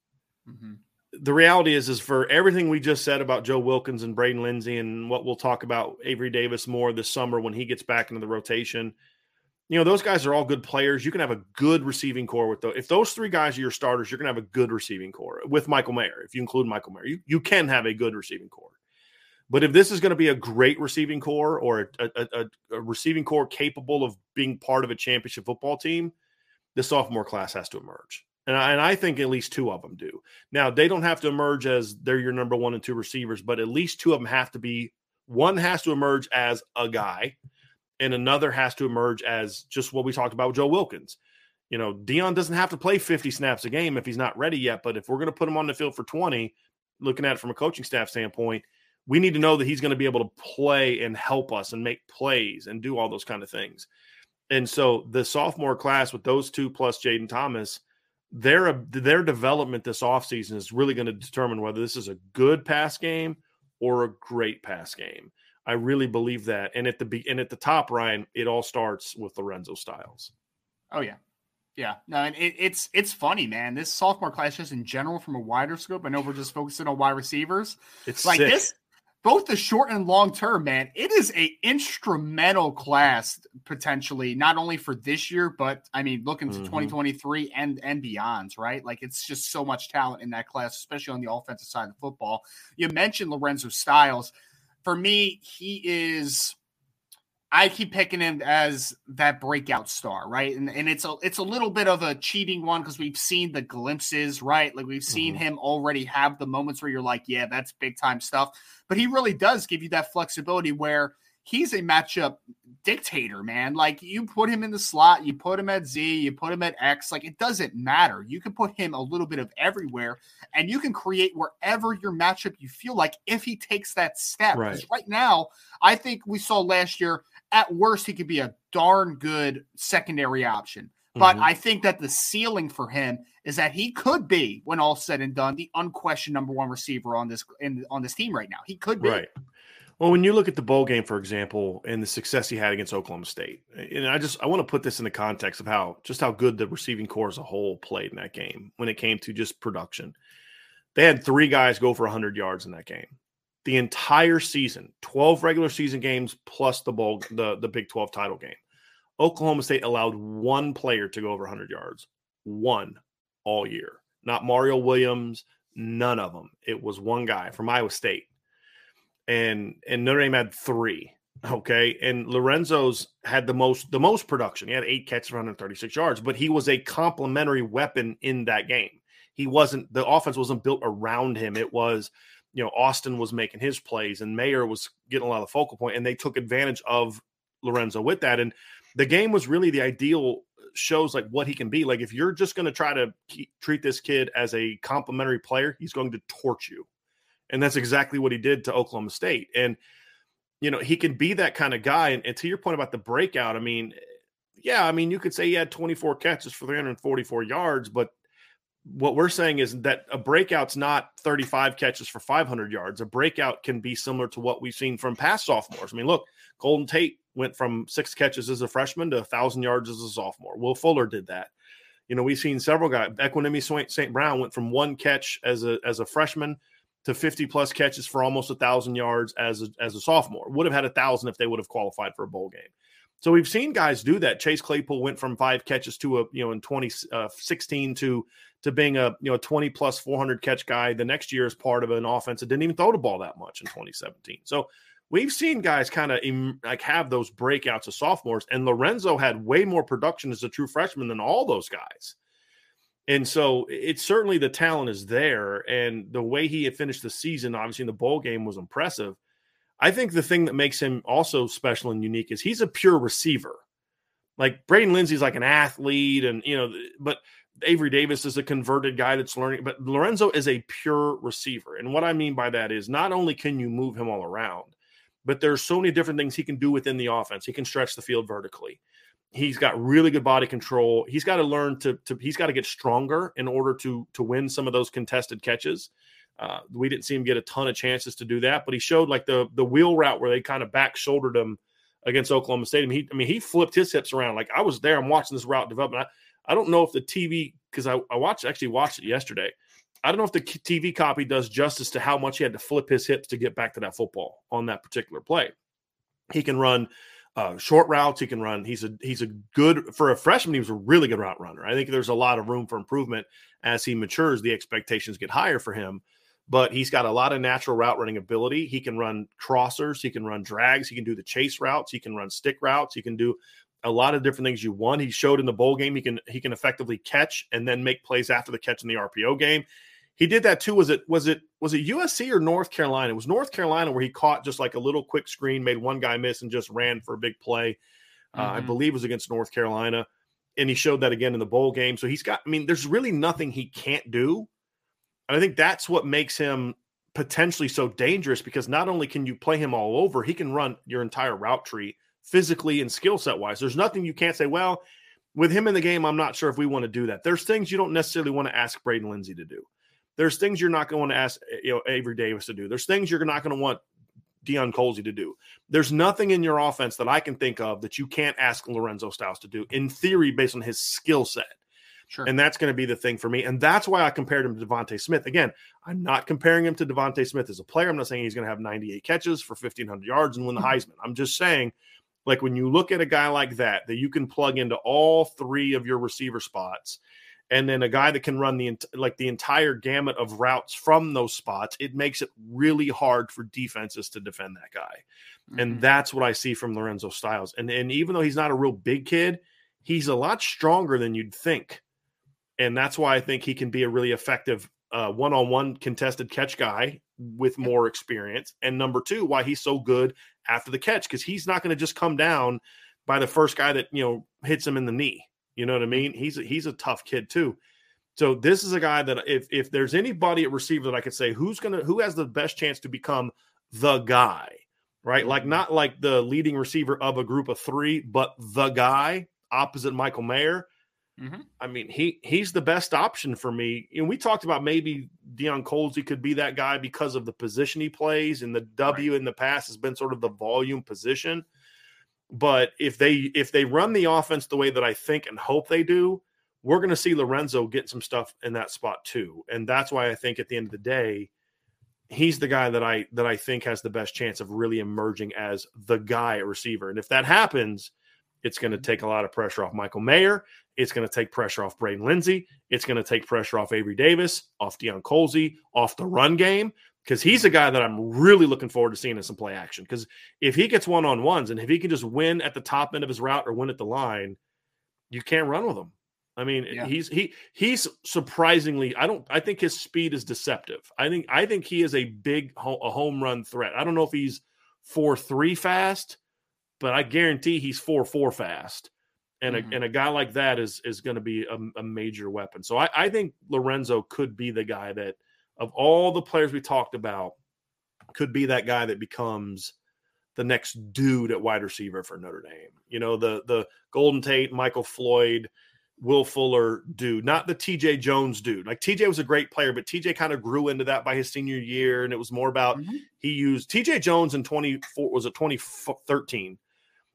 Mm-hmm. The reality is, is for everything we just said about Joe Wilkins and Braden Lenzy, and what we'll talk about Avery Davis more this summer when he gets back into the rotation. You know, those guys are all good players. You can have a good receiving core with those. If those three guys are your starters, you're going to have a good receiving core with Michael Mayer. If you include Michael Mayer, you, you can have a good receiving core. But if this is going to be a great receiving core or a, a, a, a receiving core capable of being part of a championship football team, the sophomore class has to emerge. And I, and I think at least two of them do. Now, they don't have to emerge as they're your number one and two receivers, but at least two of them have to be one has to emerge as a guy, and another has to emerge as just what we talked about with Joe Wilkins. You know, Deion doesn't have to play 50 snaps a game if he's not ready yet, but if we're going to put him on the field for 20, looking at it from a coaching staff standpoint, we need to know that he's going to be able to play and help us and make plays and do all those kind of things. And so the sophomore class with those two plus Jayden Thomas – their their development this offseason is really going to determine whether this is a good pass game or a great pass game. I really believe that. And at the and at the top, Ryan, it all starts with Lorenzo Styles. Oh yeah. Yeah, no, and it, it's it's funny, man. This sophomore class, just in general, from a wider scope. I know we're just focusing on wide receivers. It's like sick. this both the short and long term, man, it is a instrumental class potentially, not only for this year, but I mean, looking to mm-hmm. 2023 and and beyond, right? Like it's just so much talent in that class, especially on the offensive side of football. You mentioned Lorenzo Styles. For me, he is I keep picking him as that breakout star, right? And and it's a it's a little bit of a cheating one because we've seen the glimpses, right? Like we've seen mm-hmm. him already have the moments where you're like, yeah, that's big time stuff. But he really does give you that flexibility where he's a matchup dictator, man. Like you put him in the slot, you put him at Z, you put him at X, like it doesn't matter. You can put him a little bit of everywhere and you can create wherever your matchup you feel like if he takes that step. Right, right now, I think we saw last year at worst, he could be a darn good secondary option. But mm-hmm. I think that the ceiling for him is that he could be, when all said and done, the unquestioned number one receiver on this in, on this team right now. He could be. Right. Well, when you look at the bowl game, for example, and the success he had against Oklahoma State, and I just I want to put this in the context of how just how good the receiving corps as a whole played in that game when it came to just production. They had three guys go for 100 yards in that game the entire season, 12 regular season games plus the bowl, the, the Big 12 title game. Oklahoma State allowed one player to go over 100 yards, one all year. Not Mario Williams, none of them. It was one guy from Iowa State. And and Notre Dame had three. Okay. And Lorenzo's had the most the most production. He had eight catches for 136 yards, but he was a complementary weapon in that game. He wasn't the offense wasn't built around him. It was you know, Austin was making his plays and Mayer was getting a lot of the focal point, and they took advantage of Lorenzo with that. And the game was really the ideal uh, shows like what he can be. Like if you're just going to try to keep, treat this kid as a complementary player, he's going to torch you, and that's exactly what he did to Oklahoma State. And you know he can be that kind of guy. And, and to your point about the breakout, I mean, yeah, I mean you could say he had 24 catches for 344 yards, but what we're saying is that a breakout's not 35 catches for 500 yards. A breakout can be similar to what we've seen from past sophomores. I mean, look, Golden Tate went from six catches as a freshman to a thousand yards as a sophomore. Will Fuller did that. You know, we've seen several guys. Equanimeous St. Brown went from one catch as a as a freshman to 50 plus catches for almost a thousand yards as a, as a sophomore. Would have had a thousand if they would have qualified for a bowl game. So we've seen guys do that. Chase Claypool went from five catches to a you know in 2016 uh, to to being a you know 20 plus 400 catch guy the next year as part of an offense that didn't even throw the ball that much in 2017. So we've seen guys kind of like have those breakouts of sophomores, and Lorenzo had way more production as a true freshman than all those guys. And so it's certainly the talent is there, and the way he had finished the season, obviously in the bowl game, was impressive. I think the thing that makes him also special and unique is he's a pure receiver. Like Braden Lenzy's like an athlete, and you know, but Avery Davis is a converted guy that's learning, but Lorenzo is a pure receiver. And what I mean by that is not only can you move him all around, but there's so many different things he can do within the offense. He can stretch the field vertically. He's got really good body control. He's got to learn to, to he's got to get stronger in order to to win some of those contested catches. Uh, we didn't see him get a ton of chances to do that, but he showed like the the wheel route where they kind of back shouldered him against Oklahoma State. I mean, he, I mean, he flipped his hips around. Like I was there, I'm watching this route develop. I, I don't know if the TV because I, I watched actually watched it yesterday. I don't know if the TV copy does justice to how much he had to flip his hips to get back to that football on that particular play. He can run uh, short routes. He can run. He's a he's a good for a freshman. He was a really good route runner. I think there's a lot of room for improvement as he matures. The expectations get higher for him, but he's got a lot of natural route running ability. He can run crossers. He can run drags. He can do the chase routes. He can run stick routes. He can do a lot of different things you want. He showed in the bowl game he can he can effectively catch and then make plays after the catch in the RPO game. He did that too. Was it was it was it USC or North Carolina? It was North Carolina where he caught just like a little quick screen, made one guy miss, and just ran for a big play. Mm-hmm. Uh, I mm-hmm. believe was against North Carolina, and he showed that again in the bowl game. So he's got. I mean, there's really nothing he can't do, and I think that's what makes him potentially so dangerous because not only can you play him all over, he can run your entire route tree physically and skill set wise. There's nothing you can't say. Well, with him in the game, I'm not sure if we want to do that. There's things you don't necessarily want to ask Braden Lenzy to do. There's things you're not going to ask eh, you know Avery Davis to do. There's things you're not going to want Deion Colzie to do. There's nothing in your offense that I can think of that you can't ask Lorenzo Styles to do in theory based on his skill set. Sure. And that's going to be the thing for me. And that's why I compared him to DeVonta Smith. Again, I'm not comparing him to DeVonta Smith as a player. I'm not saying he's going to have 98 catches for 1,500 yards and win the mm-hmm. Heisman. I'm just saying, like, when you look at a guy like that, that you can plug into all three of your receiver spots and then a guy that can run the like the entire gamut of routes from those spots it makes it really hard for defenses to defend that guy mm-hmm. and that's what i see from lorenzo styles and and even though he's not a real big kid he's a lot stronger than you'd think and that's why i think he can be a really effective uh, one-on-one contested catch guy with more experience and number two why he's so good after the catch because he's not going to just come down by the first guy that you know hits him in the knee you know what I mean? He's a, he's a tough kid too. So this is a guy that if if there's anybody at receiver that I could say who's gonna who has the best chance to become the guy, right? Like mm-hmm. not like the leading receiver of a group of three, but the guy opposite Michael Mayer. Mm-hmm. I mean, he he's the best option for me. And we talked about maybe Deion Colzie could be that guy because of the position he plays, and the W right. in the past has been sort of the volume position. But if they if they run the offense the way that I think and hope they do, we're going to see Lorenzo get some stuff in that spot too. And that's why I think at the end of the day, he's the guy that I that I think has the best chance of really emerging as the guy receiver. And if that happens, it's going to take a lot of pressure off Michael Mayer. It's going to take pressure off Braden Lenzy. It's going to take pressure off Avery Davis, off Deion Colzie, off the run game because he's a guy that I'm really looking forward to seeing in some play action. Because if he gets one on ones and if he can just win at the top end of his route or win at the line, you can't run with him. I mean, yeah. he's he he's surprisingly. I don't. I think his speed is deceptive. I think I think he is a big a home run threat. I don't know if he's four three fast, but I guarantee he's four four fast. And mm-hmm. a and a guy like that is is going to be a, a major weapon. So I, I think Lorenzo could be the guy that of all the players we talked about, could be that guy that becomes the next dude at wide receiver for Notre Dame. You know, the the Golden Tate, Michael Floyd, Will Fuller dude, not the TJ Jones dude. Like TJ was a great player, but TJ kind of grew into that by his senior year, and it was more about mm-hmm. he used TJ Jones in 24 was it 2013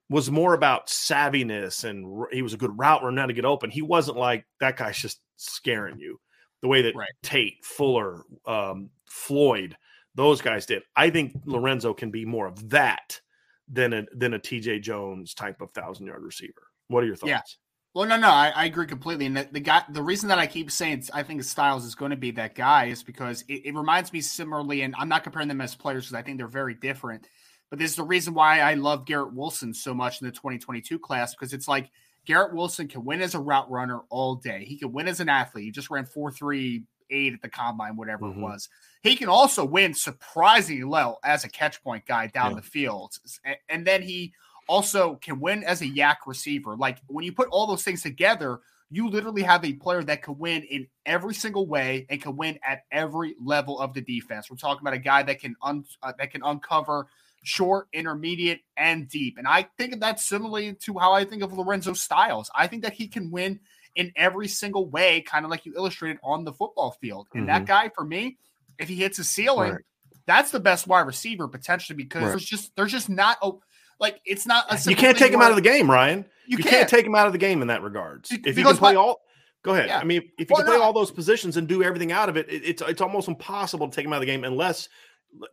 was more about savviness and he was a good route runner to get open. He wasn't like that guy's just scaring you the way that right. Tate, Fuller, um, Floyd, those guys did. I think Lorenzo can be more of that than a than a TJ Jones type of thousand yard receiver. What are your thoughts? Yeah. Well, no, no, I, I agree completely. And the, the, guy, the reason that I keep saying I think Styles is going to be that guy is because it, it reminds me similarly, and I'm not comparing them as players because I think they're very different. But this is the reason why I love Garrett Wilson so much in the 2022 class because it's like Garrett Wilson can win as a route runner all day. He can win as an athlete. He just ran 4.38 at the combine, whatever mm-hmm. it was. He can also win surprisingly well as a catch point guy down yeah. the field. And then he also can win as a YAC receiver. Like when you put all those things together, you literally have a player that can win in every single way and can win at every level of the defense. We're talking about a guy that can un, uh, that can uncover short, intermediate, and deep. And I think that's similarly to how I think of Lorenzo Styles. I think that he can win in every single way, kind of like you illustrated on the football field. And mm-hmm. that guy, for me, if he hits a ceiling, right. that's the best wide receiver potentially because right. there's just there's just not a like it's not a you can't take him out of the game, Ryan. You, you can't. can't. take him out of the game in that regards. If you can play all Go ahead. Yeah. I mean, if you Well, can play no. all those positions and do everything out of it, it, it's it's almost impossible to take him out of the game unless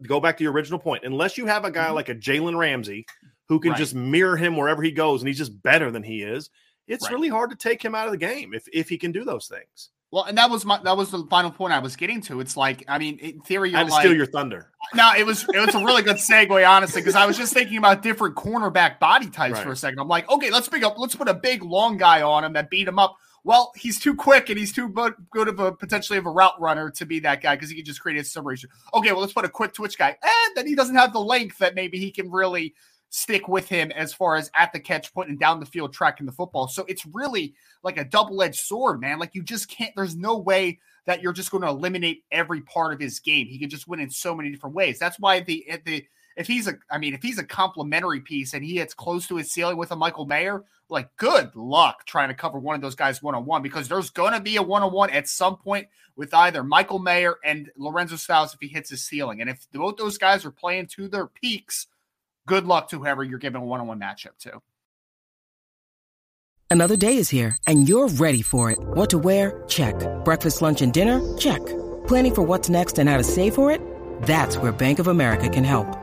go back to your original point. Unless you have a guy Mhm. like a Jalen Ramsey who can Right. just mirror him wherever he goes, and he's just better than he is. It's Right. really hard to take him out of the game if if he can do those things. Well, and that was my that was the final point I was getting to. It's like, I mean, in theory, you're to like, steal your thunder. No, it was it was a really good segue, honestly, because I was just thinking about different cornerback body types for a second. I'm like, okay, let's pick up, let's put a big long guy on him that beat him up. Well, he's too quick and he's too good of a potentially of a route runner to be that guy because he can just create a separation. Okay, well, let's put a quick twitch guy, and then he doesn't have the length that maybe he can really stick with him as far as at the catch point and down the field tracking the football. So it's really like a double edged sword, man. Like you just can't. There's no way that you're just going to eliminate every part of his game. He can just win in so many different ways. That's why the the if he's a I mean if he's a complementary piece and he hits close to his ceiling with a Michael Mayer, like good luck trying to cover one of those guys one on one because there's going to be a one on one at some point with either Michael Mayer and Lorenzo Styles if he hits his ceiling. And if both those guys are playing to their peaks, good luck to whoever you're giving a one on one matchup to. Another day is here, and you're ready for it. What to wear? Check. Breakfast, lunch, and dinner? Check. Planning for what's next and how to save for it? That's where Bank of America can help.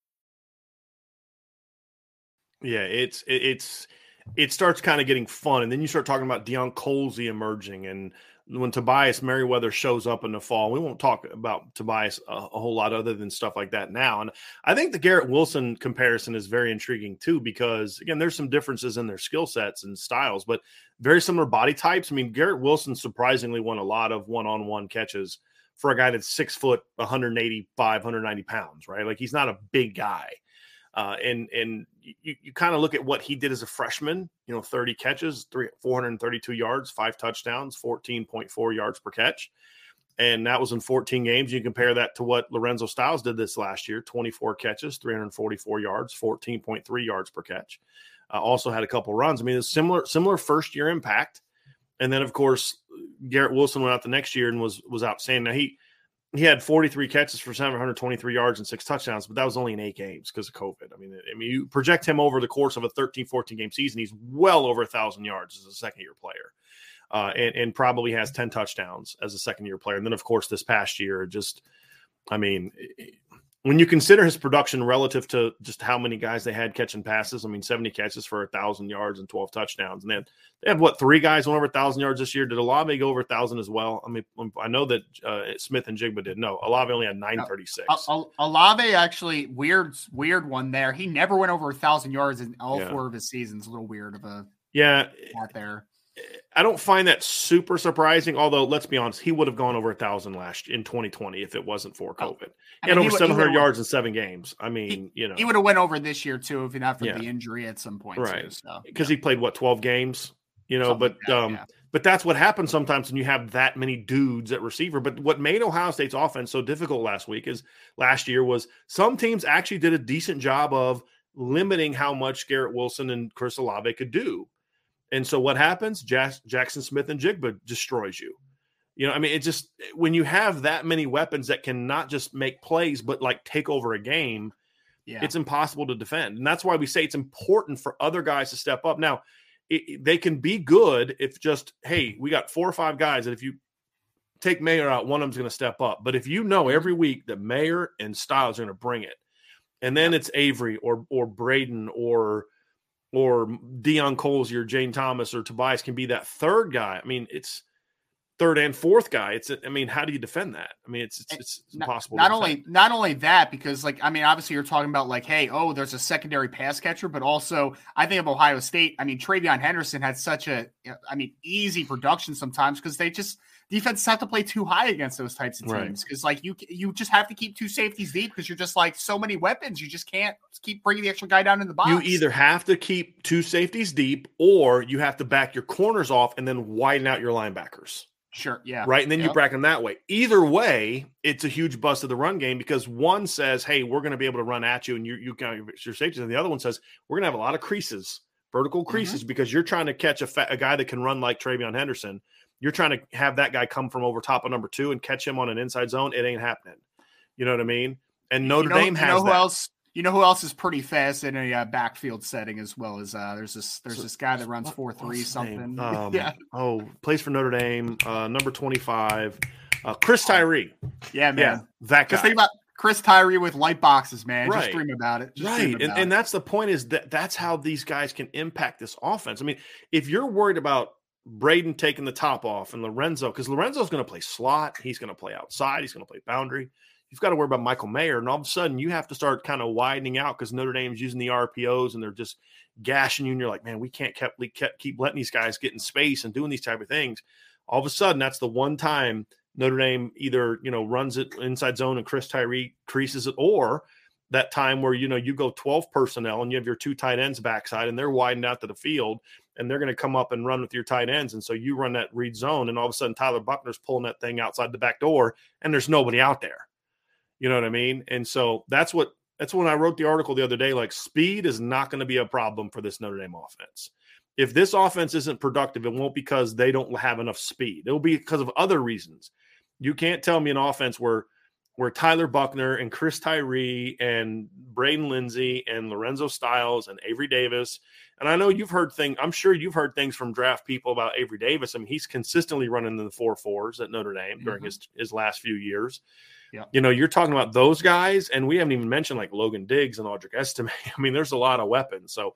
Yeah, it's it, it's it starts kind of getting fun, and then you start talking about Deion Colzie emerging, and when Tobias Merriweather shows up in the fall, we won't talk about Tobias a, a whole lot other than stuff like that now. And I think the Garrett Wilson comparison is very intriguing too, because again, there's some differences in their skill sets and styles, but very similar body types. I mean, Garrett Wilson surprisingly won a lot of one-on-one catches for a guy that's six foot, 185, 190 pounds, right? Like he's not a big guy. Uh, and and you, you kind of look at what he did as a freshman, you know, 30 catches, three, 432 yards, five touchdowns, 14.4 yards per catch. And that was in 14 games. You compare that to what Lorenzo Styles did this last year 24 catches, 344 yards, 14.3 yards per catch. Uh, also had a couple runs. I mean, it's similar, similar first year impact. And then, of course, Garrett Wilson went out the next year and was was outstanding. Now he he had 43 catches for 723 yards and six touchdowns, but that was only in eight games because of COVID. I mean, I mean, you project him over the course of a 13, 14 game season, he's well over a thousand yards as a second year player. Uh, and, and probably has 10 touchdowns as a second year player. And then, of course, this past year, just, I mean, when you consider his production relative to just how many guys they had catching passes, I mean, 70 catches for a thousand yards and 12 touchdowns. And then they have what three guys went over a thousand yards this year. Did Olave go over a thousand as well? I mean, I know that uh, Smith-Njigba did. No, Olave only had 936. Uh, Olave actually weird, weird one there. He never went over a thousand yards in all Yeah. four of his seasons. A little weird of a yeah, out there. I don't find that super surprising. Although, let's be honest, he would have gone over a thousand last in 2020 if it wasn't for Oh, COVID. I He had mean, over would- 700 yards in seven games. I mean, you know, He would have went over this year too if not for Yeah. the injury at some point. Right. Too, so because he played what 12 games, you know. Something but like um, yeah. but that's what happens sometimes when you have that many dudes at receiver. But what made Ohio State's offense so difficult last week is last year was some teams actually did a decent job of limiting how much Garrett Wilson and Chris Olave could do. And so what happens? Jas- Jaxon Smith-Njigba destroys you. You know, I mean, it just when you have that many weapons that can not just make plays but like take over a game, yeah. it's impossible to defend. And that's why we say it's important for other guys to step up. Now, it, they can be good if just, hey, we got four or five guys, and if you take Mayer out, one of them's going to step up. But if you know every week that Mayer and Styles are going to bring it, and then it's Avery or or Braden or or Deion Colzie or Jane Thomas or Tobias can be that third guy. I mean, it's third and fourth guy. It's I mean, how do you defend that? I mean, it's it's, it's not, impossible. Not only not only that, because like I mean, obviously you're talking about like, hey, oh, there's a secondary pass catcher, but also I think of Ohio State. I mean, TreVeyon Henderson had such a I mean easy production sometimes because they just defenses have to play too high against those types of teams because right. like you you just have to keep two safeties deep because you're just like so many weapons you just can't keep bringing the extra guy down in the box. You either have to keep two safeties deep or you have to back your corners off and then widen out your linebackers. Sure. Yeah. Right. And then yep. you bracket them that way. Either way, it's a huge bust of the run game because one says, "Hey, we're going to be able to run at you," and you you got your safeties, and the other one says, "We're going to have a lot of creases, vertical mm-hmm. creases, mm-hmm. because you're trying to catch a, fa- a guy that can run like TreVeyon Henderson. You're trying to have that guy come from over top of number two and catch him on an inside zone. It ain't happening. You know what I mean? And Notre you know, Dame has you know who that. else you know who else is pretty fast in a uh, backfield setting as well as uh, there's this there's so, this guy that runs four three something. Um, yeah. Oh, plays for Notre Dame, uh, number twenty five, uh, Chris Tyree. Yeah, man. Yeah, that guy. Think about Chris Tyree with light boxes, man. Right. Just dream about it. Just right, about and, it. and that's the point is that that's how these guys can impact this offense. I mean, if you're worried about Braden taking the top off and Lorenzo, because Lorenzo's going to play slot, he's going to play outside, he's going to play boundary you've got to worry about Michael Mayer. And all of a sudden, you have to start kind of widening out because Notre Dame's using the RPOs and they're just gashing you. And you're like, man, we can't keep, keep letting these guys get in space and doing these type of things. All of a sudden, that's the one time Notre Dame either you know runs it inside zone and Chris Tyree creases it, or that time where you know you go 12 personnel and you have your two tight ends backside and they're widened out to the field and they're going to come up and run with your tight ends and so you run that read zone and all of a sudden Tyler Buchner's pulling that thing outside the back door and there's nobody out there you know what I mean? And so that's what that's when I wrote the article the other day. Like speed is not going to be a problem for this Notre Dame offense. If this offense isn't productive, it won't because they don't have enough speed. It'll be because of other reasons. You can't tell me an offense where where Tyler Buchner and Chris Tyree and Braden Lenzy and Lorenzo Styles and Avery Davis. And I know you've heard things, I'm sure you've heard things from draft people about Avery Davis. I mean, he's consistently running in the four fours at Notre Dame mm-hmm. during his, his last few years. Yeah. You know, you're talking about those guys, and we haven't even mentioned like Logan Diggs and Audric Estime. I mean, there's a lot of weapons. So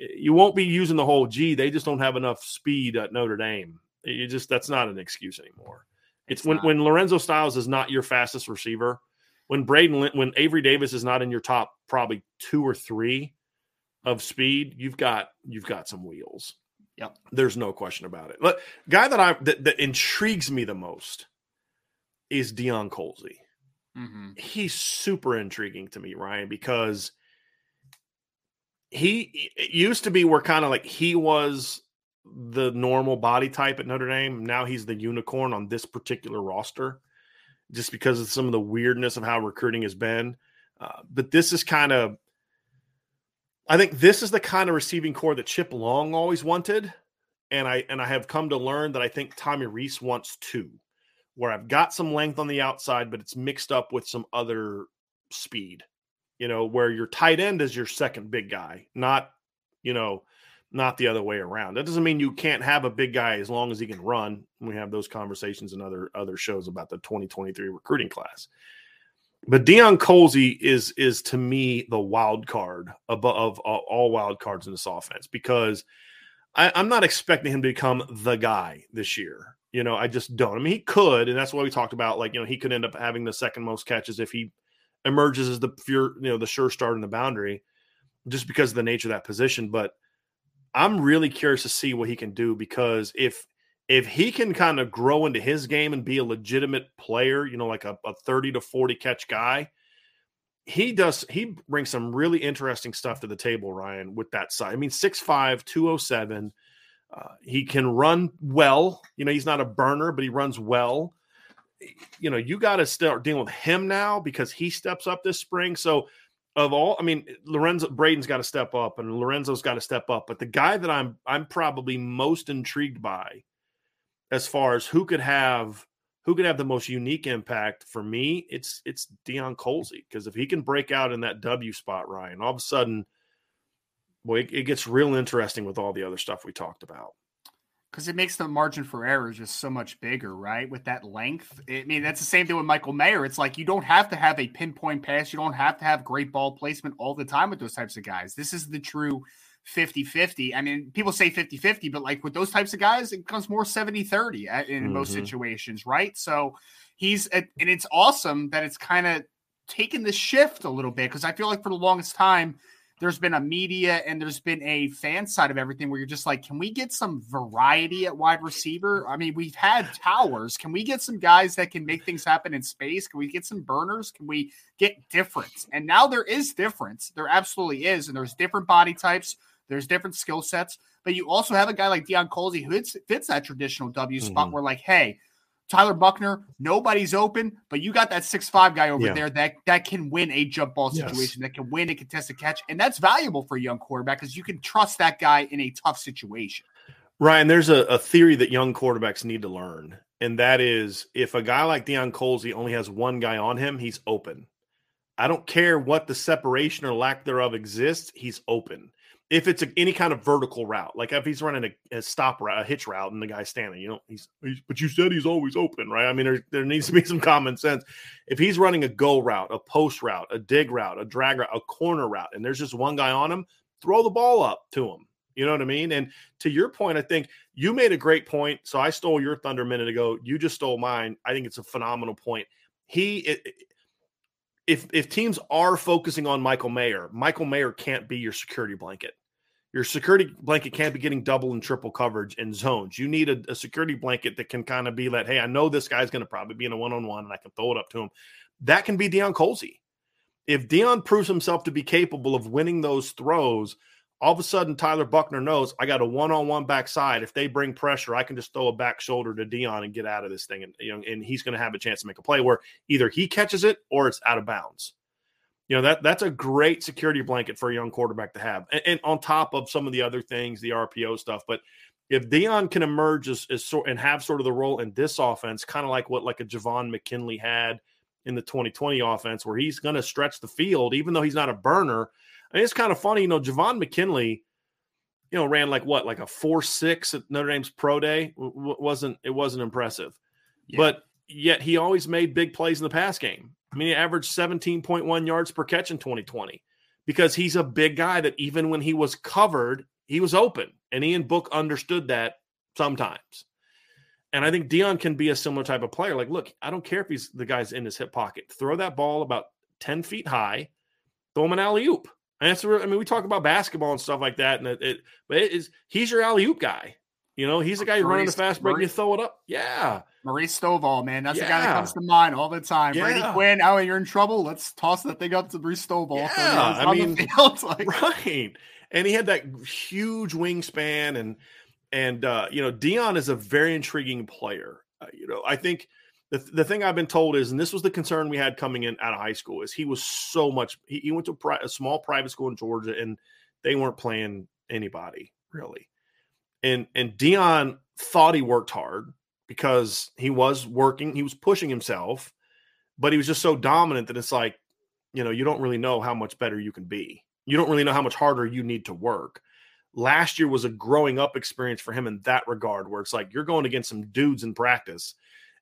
eh, you won't be using the whole G. They just don't have enough speed at Notre Dame. You just that's not an excuse anymore. It's, when, when Lorenzo Styles is not your fastest receiver, when Braden when Avery Davis is not in your top probably two or three of speed, you've got you've got some wheels. Yep. There's no question about it. But guy that I that, that intrigues me the most is Deion Colzie. Mm-hmm. He's super intriguing to me, Ryan, because he used to be where kind of like he was the normal body type at Notre Dame. Now he's the unicorn on this particular roster, just because of some of the weirdness of how recruiting has been. Uh, but this is kind of, I think this is the kind of receiving corps that Chip Long always wanted, and I and I have come to learn that I think Tommy Rees wants too where I've got some length on the outside, but it's mixed up with some other speed. You know, where your tight end is your second big guy, not, you know, not the other way around. That doesn't mean you can't have a big guy as long as he can run. We have those conversations in other other shows about the 2023 recruiting class. But Deion Colzie is is to me the wild card above uh, all wild cards in this offense because I, I'm not expecting him to become the guy this year. You know, I just don't. I mean, he could, and that's why we talked about. Like, you know, he could end up having the second most catches if he emerges as the pure, you know, the sure start in the boundary, just because of the nature of that position. But I'm really curious to see what he can do because if if he can kind of grow into his game and be a legitimate player, you know, like a, a 30 to 40 catch guy, he does he brings some really interesting stuff to the table, Ryan, with that side. I mean, 6'5, 207 uh, he can run well. You know, he's not a burner, but he runs well. You know, you got to start dealing with him now because he steps up this spring. So, of all, I mean, Lorenzo Braden's got to step up, and Lorenzo's got to step up. But the guy that I'm I'm probably most intrigued by, as far as who could have who could have the most unique impact for me, it's it's Deion Colzie because if he can break out in that W spot, Ryan, all of a sudden boy, it, it gets real interesting with all the other stuff we talked about. Because it makes the margin for error just so much bigger, right? With that length. I mean, that's the same thing with Michael Mayer. It's like you don't have to have a pinpoint pass. You don't have to have great ball placement all the time with those types of guys. This is the true 50 50. I mean, people say 50 50, but like with those types of guys, it becomes more 70 30 in mm-hmm. most situations, right? So he's, and it's awesome that it's kind of taken the shift a little bit because I feel like for the longest time, there's been a media and there's been a fan side of everything where you're just like, can we get some variety at wide receiver? I mean, we've had towers. Can we get some guys that can make things happen in space? Can we get some burners? Can we get difference? And now there is difference. There absolutely is. And there's different body types, there's different skill sets. But you also have a guy like Deion Colzie who fits, fits that traditional W spot mm-hmm. where, like, hey, Tyler Buchner, nobody's open, but you got that six five guy over yeah. there that that can win a jump ball situation, yes. that can win a contested catch, and that's valuable for a young quarterback because you can trust that guy in a tough situation. Ryan, there's a, a, theory that young quarterbacks need to learn, and that is if a guy like Deion Colzie only has one guy on him, he's open. I don't care what the separation or lack thereof exists, he's open if it's a, any kind of vertical route, like if he's running a, a, stop route, a hitch route, and the guy's standing, you know, he's, he's, but you said he's always open, right? I mean, there, there needs to be some common sense. If he's running a go route, a post route, a dig route, a drag route, a corner route, and there's just one guy on him, throw the ball up to him. You know what I mean? And to your point, I think you made a great point. So I stole your thunder a minute ago. You just stole mine. I think it's a phenomenal point. He, it, if if teams are focusing on Michael Mayer, Michael Mayer can't be your security blanket your security blanket can't be getting double and triple coverage in zones. You need a, a security blanket that can kind of be like, hey, I know this guy's going to probably be in a one on one and I can throw it up to him. That can be Deion Colzie. If Deion proves himself to be capable of winning those throws, all of a sudden Tyler Buchner knows I got a one on one backside. If they bring pressure, I can just throw a back shoulder to Deion and get out of this thing. And, you know, and he's going to have a chance to make a play where either he catches it or it's out of bounds you know that that's a great security blanket for a young quarterback to have, and, and, on top of some of the other things, the RPO stuff. But if Deion can emerge as, as sort and have sort of the role in this offense, kind of like what like a Javon McKinley had in the 2020 offense, where he's going to stretch the field, even though he's not a burner. I mean, it's kind of funny, you know, Javon McKinley, you know, ran like what, like a four six at Notre Dame's pro day. W- wasn't it wasn't impressive, yeah. but yet he always made big plays in the pass game. I mean, he averaged 17.1 yards per catch in 2020 because he's a big guy that even when he was covered, he was open. And Ian Book understood that sometimes. And I think Deion can be a similar type of player. Like, look, I don't care if he's the guy's in his hip pocket. Throw that ball about 10 feet high, throw him an alley oop. And that's, I mean, we talk about basketball and stuff like that. And it, it but it is, he's your alley oop guy. You know, he's the guy running the fast break. You throw it up. Yeah. Maurice Stovall, man. That's yeah. the guy that comes to mind all the time. Yeah. Brady Quinn, oh, you're in trouble. Let's toss that thing up to Maurice Stovall. Yeah. I mean, like... right. And he had that huge wingspan and, and, uh, you know, Deion is a very intriguing player. Uh, you know, I think the, the thing I've been told is, and this was the concern we had coming in out of high school, is he was so much, he, he went to a, pri- a small private school in Georgia and they weren't playing anybody really and and Deion thought he worked hard because he was working, he was pushing himself, but he was just so dominant that it's like, you know, you don't really know how much better you can be. You don't really know how much harder you need to work. Last year was a growing up experience for him in that regard, where it's like you're going against some dudes in practice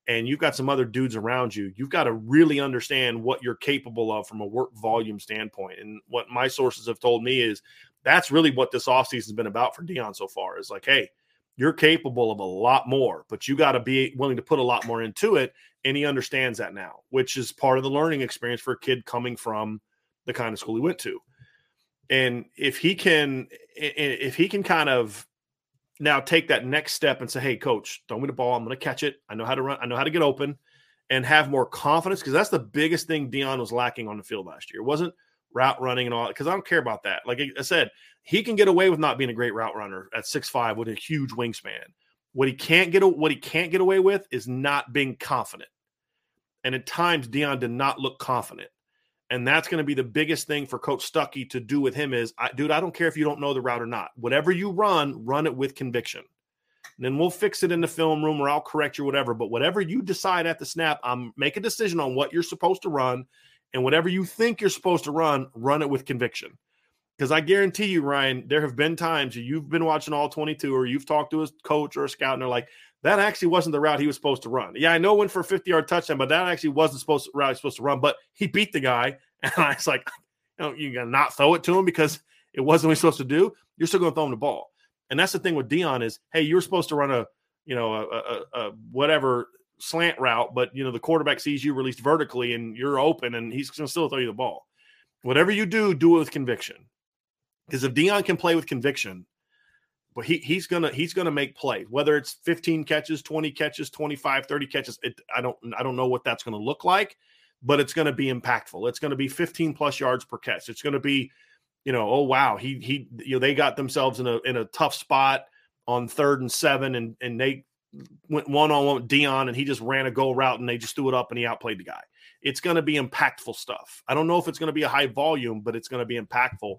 and you've got some other dudes around you. You've got to really understand what you're capable of from a work volume standpoint. And what my sources have told me is that's really what this offseason has been about for Deion so far is like, hey, you're capable of a lot more, but you got to be willing to put a lot more into it. And he understands that now, which is part of the learning experience for a kid coming from the kind of school he went to. And if he can, if he can kind of now take that next step and say, hey, coach, throw me the ball. I'm going to catch it. I know how to run. I know how to get open and have more confidence because that's the biggest thing Deion was lacking on the field last year. It wasn't – route running and all because I don't care about that. Like I said, he can get away with not being a great route runner at six five with a huge wingspan. What he can't get what he can't get away with is not being confident. And at times Deion did not look confident. And that's going to be the biggest thing for Coach Stuckey to do with him is, I, dude, I don't care if you don't know the route or not. Whatever you run, run it with conviction. And then we'll fix it in the film room or I'll correct you, whatever. But whatever you decide at the snap, I'm make a decision on what you're supposed to run and whatever you think you're supposed to run, run it with conviction. Because I guarantee you, Ryan, there have been times you've been watching all 22 or you've talked to a coach or a scout and they're like, that actually wasn't the route he was supposed to run. Yeah, I know went for a 50 yard touchdown, but that actually wasn't supposed to, route he was supposed to run. But he beat the guy. And I was like, you know, you're going to not throw it to him because it wasn't what he's supposed to do. You're still going to throw him the ball. And that's the thing with Deion is, hey, you're supposed to run a, you know, a, a, a whatever slant route, but you know the quarterback sees you released vertically and you're open, and he's going to still throw you the ball. Whatever you do, do it with conviction. Because if Deion can play with conviction, but he he's gonna he's gonna make plays. Whether it's 15 catches, 20 catches, 25, 30 catches, it, I don't I don't know what that's going to look like, but it's going to be impactful. It's going to be 15 plus yards per catch. It's going to be, you know, oh wow, he he you know they got themselves in a in a tough spot on third and seven, and and they went one on one with Deion, and he just ran a go route, and they just threw it up, and he outplayed the guy. It's going to be impactful stuff. I don't know if it's going to be a high volume, but it's going to be impactful.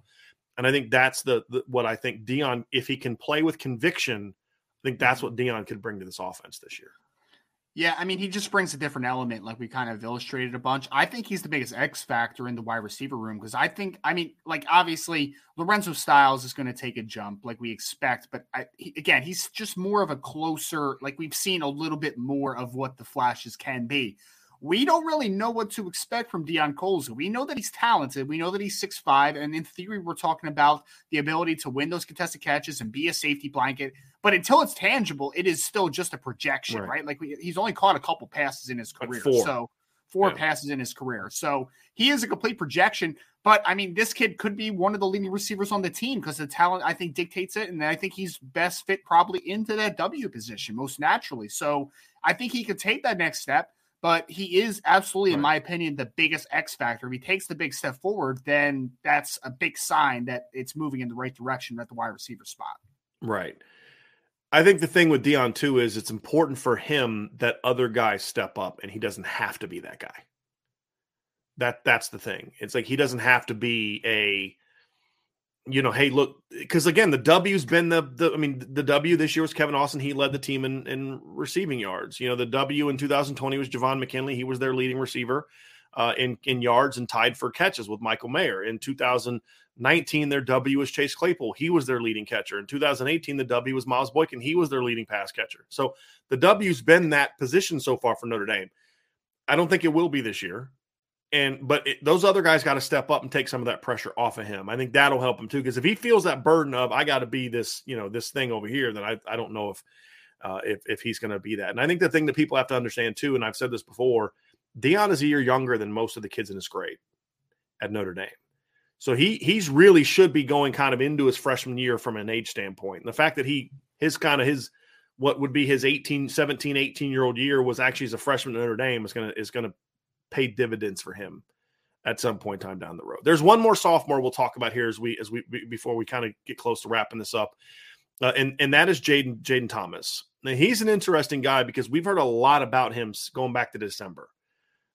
And I think that's the, the what I think Deion, if he can play with conviction, I think that's mm-hmm. what Deion could bring to this offense this year. Yeah, I mean, he just brings a different element, like we kind of illustrated a bunch. I think he's the biggest X factor in the wide receiver room because I think, I mean, like obviously Lorenzo Styles is going to take a jump like we expect, but I, he, again, he's just more of a closer, like we've seen a little bit more of what the flashes can be we don't really know what to expect from Deion Colzie. We know that he's talented. We know that he's six five, and in theory, we're talking about the ability to win those contested catches and be a safety blanket. But until it's tangible, it is still just a projection, right? right? Like we, he's only caught a couple passes in his career, like so four yeah. passes in his career. So he is a complete projection. But I mean, this kid could be one of the leading receivers on the team because the talent I think dictates it, and I think he's best fit probably into that W position most naturally. So I think he could take that next step but he is absolutely, right. in my opinion, the biggest X factor. If he takes the big step forward, then that's a big sign that it's moving in the right direction at the wide receiver spot. Right. I think the thing with Deion too is it's important for him that other guys step up and he doesn't have to be that guy. That that's the thing. It's like he doesn't have to be a you know, hey, look, because again, the W's been the, the, I mean, the W this year was Kevin Austin. He led the team in, in receiving yards. You know, the W in 2020 was Javon McKinley. He was their leading receiver uh, in, in yards and tied for catches with Michael Mayer. In 2019, their W was Chase Claypool. He was their leading catcher. In 2018, the W was Miles Boykin. He was their leading pass catcher. So the W's been that position so far for Notre Dame. I don't think it will be this year and but it, those other guys got to step up and take some of that pressure off of him. I think that'll help him too because if he feels that burden of I got to be this, you know, this thing over here, then I I don't know if uh, if if he's going to be that. And I think the thing that people have to understand too, and I've said this before, Deion is a year younger than most of the kids in his grade at Notre Dame. So he he's really should be going kind of into his freshman year from an age standpoint. And the fact that he his kind of his what would be his 18 17 18 year old year was actually as a freshman at Notre Dame is to is to pay dividends for him at some point in time down the road. There's one more sophomore we'll talk about here as we as we before we kind of get close to wrapping this up, uh, and and that is Jayden Jayden Thomas. Now he's an interesting guy because we've heard a lot about him going back to December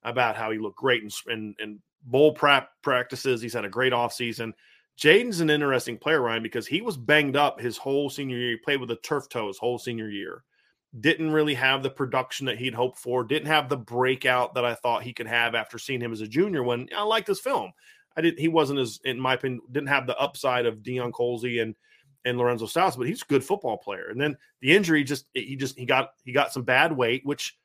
about how he looked great in in, in bowl prep practices. He's had a great offseason. Jayden's an interesting player, Ryan, because he was banged up his whole senior year. He played with a turf toe his whole senior year didn't really have the production that he'd hoped for, didn't have the breakout that I thought he could have after seeing him as a junior when I liked this film. I did he wasn't as in my opinion, didn't have the upside of Deion Colzie and and Lorenzo Styles, but he's a good football player. And then the injury just he just he got he got some bad weight, which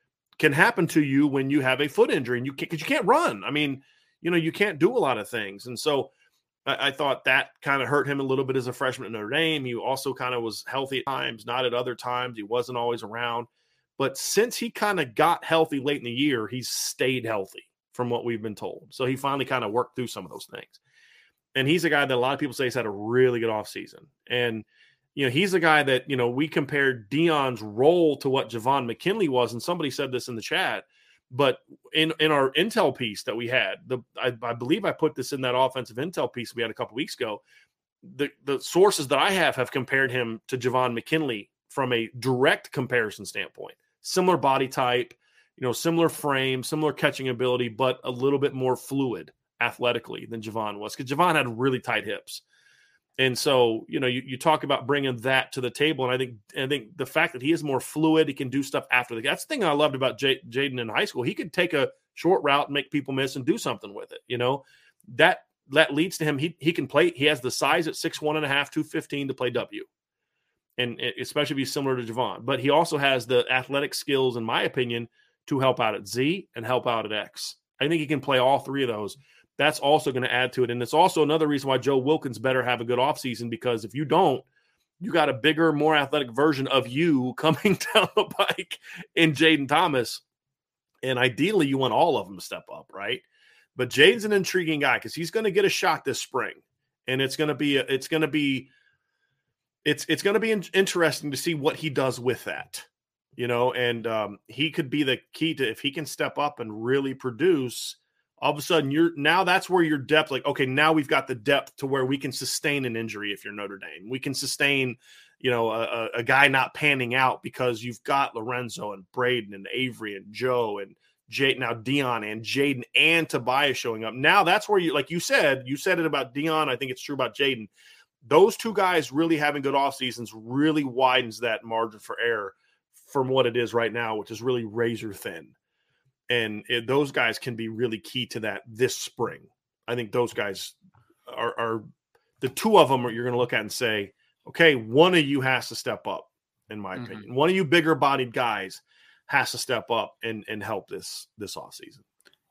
can happen to you when you have a foot injury and you can't because you can't run. I mean, you know, you can't do a lot of things. And so I, I thought that kind of hurt him a little bit as a freshman at Notre Dame. He also kind of was healthy at times, not at other times. He wasn't always around. But since he kind of got healthy late in the year, he's stayed healthy from what we've been told. So he finally kind of worked through some of those things. And he's a guy that a lot of people say has had a really good offseason. And, you know, he's a guy that, you know, we compared Deion's role to what Javon McKinley was. And somebody said this in the chat but in in our intel piece that we had, the I, I believe I put this in that offensive intel piece we had a couple weeks ago. The the sources that I have have compared him to Javon McKinley from a direct comparison standpoint. Similar body type, you know, similar frame, similar catching ability, but a little bit more fluid athletically than Javon was because Javon had really tight hips. And so, you know, you, you talk about bringing that to the table, and I think I think the fact that he is more fluid, he can do stuff after the. That's the thing I loved about J- Jayden in high school. He could take a short route, and make people miss, and do something with it. You know, that that leads to him. He he can play. He has the size at six one and a half, two fifteen to play W, and especially he's similar to Javon. But he also has the athletic skills, in my opinion, to help out at Z and help out at X. I think he can play all three of those. That's also going to add to it, and it's also another reason why Joe Wilkins better have a good offseason because if you don't, you got a bigger, more athletic version of you coming down the pike in Jayden Thomas. And ideally, you want all of them to step up, right? But Jayden's an intriguing guy because he's going to get a shot this spring, and it's going to be it's going to be it's it's going to be interesting to see what he does with that, you know. And um, he could be the key to if he can step up and really produce. All of a sudden, you're now that's where your depth, like okay, now we've got the depth to where we can sustain an injury if you're Notre Dame. We can sustain, you know, a, a guy not panning out because you've got Lorenzo and Braden and Avery and Joe and Jade now Deion and Jayden and Tobias showing up. Now that's where you like you said, you said it about Deion. I think it's true about Jayden. Those two guys really having good off seasons really widens that margin for error from what it is right now, which is really razor thin. And it, those guys can be really key to that this spring. I think those guys are, are the two of them you're going to look at and say, okay, one of you has to step up, in my mm-hmm. opinion. One of you bigger bodied guys has to step up and and help this this off season.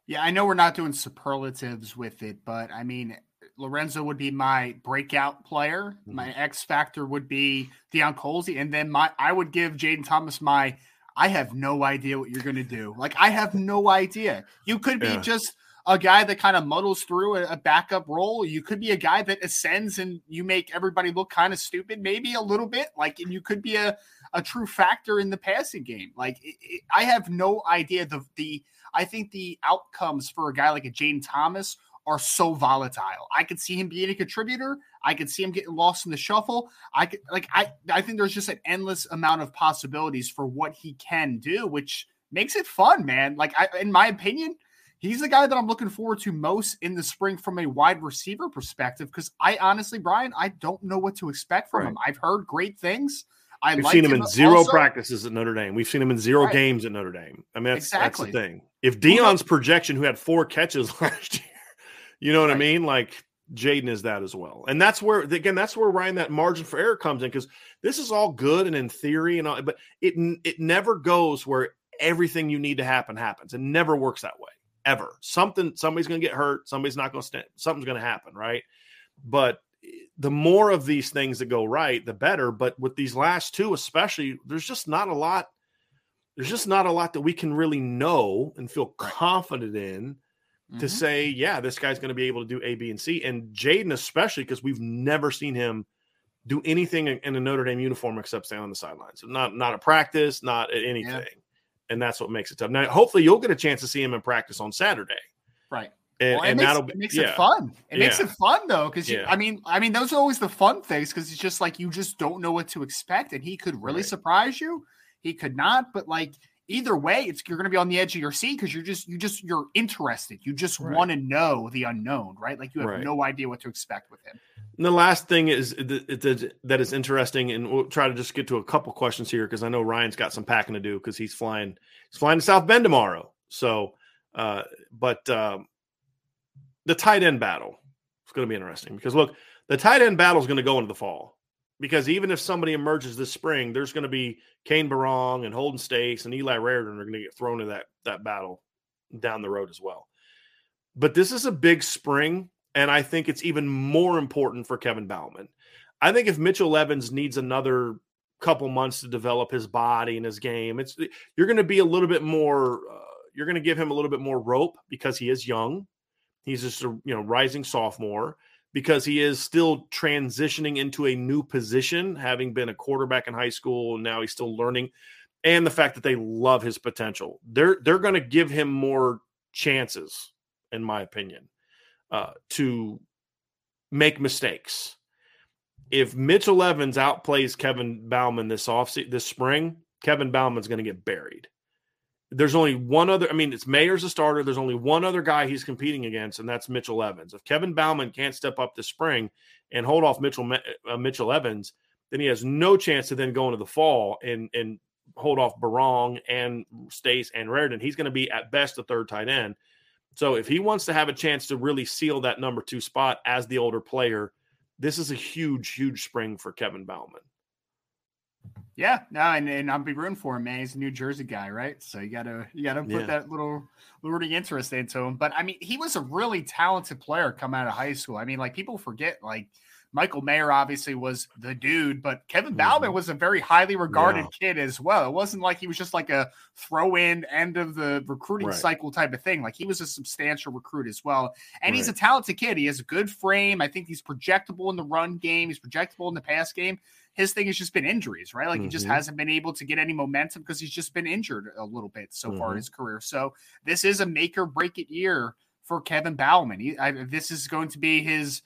Yeah, I know we're not doing superlatives with it, but I mean Lorenzo would be my breakout player. Mm-hmm. My X factor would be Deion Colzie, and then my I would give Jayden Thomas my I have no idea what you're going to do. Like I have no idea. You could be yeah. just a guy that kind of muddles through a, a, backup role. You could be a guy that ascends and you make everybody look kind of stupid, maybe a little bit. Like, and you could be a a true factor in the passing game. Like it, it, I have no idea the the I think the outcomes for a guy like a Jayden Thomas are so volatile. I could see him being a contributor. I could see him getting lost in the shuffle. I could like I I think there's just an endless amount of possibilities for what he can do, which makes it fun, man. Like I in my opinion, he's the guy that I'm looking forward to most in the spring from a wide receiver perspective because I honestly, Brian, I don't know what to expect from right. him. I've heard great things. I We've seen him, him in zero also. practices at Notre Dame. We've seen him in zero right. games at Notre Dame. I mean, that's, exactly. that's the thing. If Deion's projection, who had four catches last year, you know what right. I mean? Like Jayden is that as well. And that's where, again, that's where Ryan, that margin for error comes in because this is all good and in theory and all, but it, it never goes where everything you need to happen happens. It never works that way ever. Something, somebody's going to get hurt. Somebody's not going to stand. Something's going to happen. Right. But eh, the more of these things that go right, the better. But with these last two, especially, there's just not a lot. There's just not a lot that we can really know and feel confident in to mm-hmm. say, yeah, this guy's going to be able to do A, B, and C. And Jayden, especially because we've never seen him do anything in a Notre Dame uniform except stand on the sidelines. Not not a practice, not anything. Yeah. And that's what makes it tough. Now, hopefully, you'll get a chance to see him in practice on Saturday. Right. And, well, and makes, that'll be, it makes yeah. it fun. It yeah. makes it fun though, because yeah. I mean, I mean, those are always the fun things because it's just like you just don't know what to expect, and he could really right. surprise you. He could not, but like either way, it's you're going to be on the edge of your seat because you're just you just you're interested. You just right. want to know the unknown, right? Like you have right. no idea what to expect with him. And the last thing is that is interesting, and we'll try to just get to a couple questions here because I know Ryan's got some packing to do because he's flying he's flying to South Bend tomorrow. So, uh, but um, the tight end battle is going to be interesting because look, the tight end battle is going to go into the fall because even if somebody emerges this spring, there's going to be Cane Berrong and Holden Staes and Eli Raridon are going to get thrown in that that battle down the road as well. But this is a big spring, and I think it's even more important for Kevin Bauman. I think if Mitchell Evans needs another couple months to develop his body and his game, it's you're going to be a little bit more. Uh, you're going to give him a little bit more rope because he is young. He's just a you know rising sophomore because he is still transitioning into a new position, having been a quarterback in high school, and now he's still learning. And the fact that they love his potential, they're they're going to give him more chances, in my opinion, uh, to make mistakes. If Mitchell Evans outplays Kevin Bauman this off this spring, Kevin Bauman's going to get buried there's only one other. I mean, it's Mayer's a starter. There's only one other guy he's competing against, and that's Mitchell Evans. If Kevin Bauman can't step up this spring and hold off Mitchell uh, Mitchell Evans, then he has no chance to then go into the fall and and hold off Berrong and Staes and Raridon. He's going to be at best a third tight end. So if he wants to have a chance to really seal that number two spot as the older player, this is a huge, huge spring for Kevin Bauman. Yeah, no, and, and I'll be rooting for him, man. He's a New Jersey guy, right? So you gotta you gotta put yeah. that little rooting interest into him. But I mean, he was a really talented player coming out of high school. I mean, like people forget, like Michael Mayer obviously was the dude, but Kevin Bauman mm-hmm. was a very highly regarded yeah. kid as well. It wasn't like he was just like a throw in end of the recruiting right. cycle type of thing. Like he was a substantial recruit as well. And right. he's a talented kid. He has a good frame. I think he's projectable in the run game, he's projectable in the pass game. His thing has just been injuries, right? Like mm-hmm. he just mm-hmm. hasn't been able to get any momentum because he's just been injured a little bit so mm-hmm. far in mm-hmm. his career. So this is a make or break it year for Kevin Bauman. He, I, this is going to be his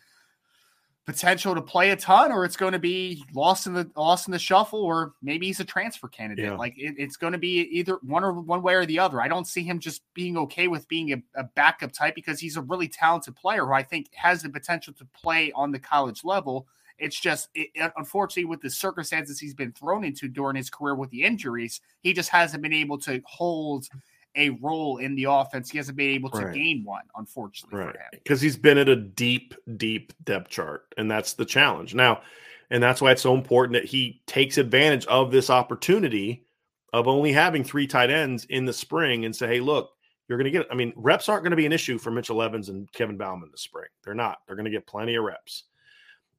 potential to play a ton, or it's going to be lost in the lost in the shuffle, or maybe he's a transfer candidate. Yeah. Like it, it's going to be either one or one way or the other. I don't see him just being okay with being a, a, backup type because he's a really talented player who I think has the potential to play on the college level. It's just, it, unfortunately, with the circumstances he's been thrown into during his career with the injuries, he just hasn't been able to hold a role in the offense. He hasn't been able to right. gain one, unfortunately, right? Because he's been at a deep, deep depth chart, and that's the challenge now. And that's why it's so important that he takes advantage of this opportunity of only having three tight ends in the spring and say, "Hey, look, you're going to get." I mean, reps aren't going to be an issue for Mitchell Evans and Kevin Bauman this spring. They're not. They're going to get plenty of reps.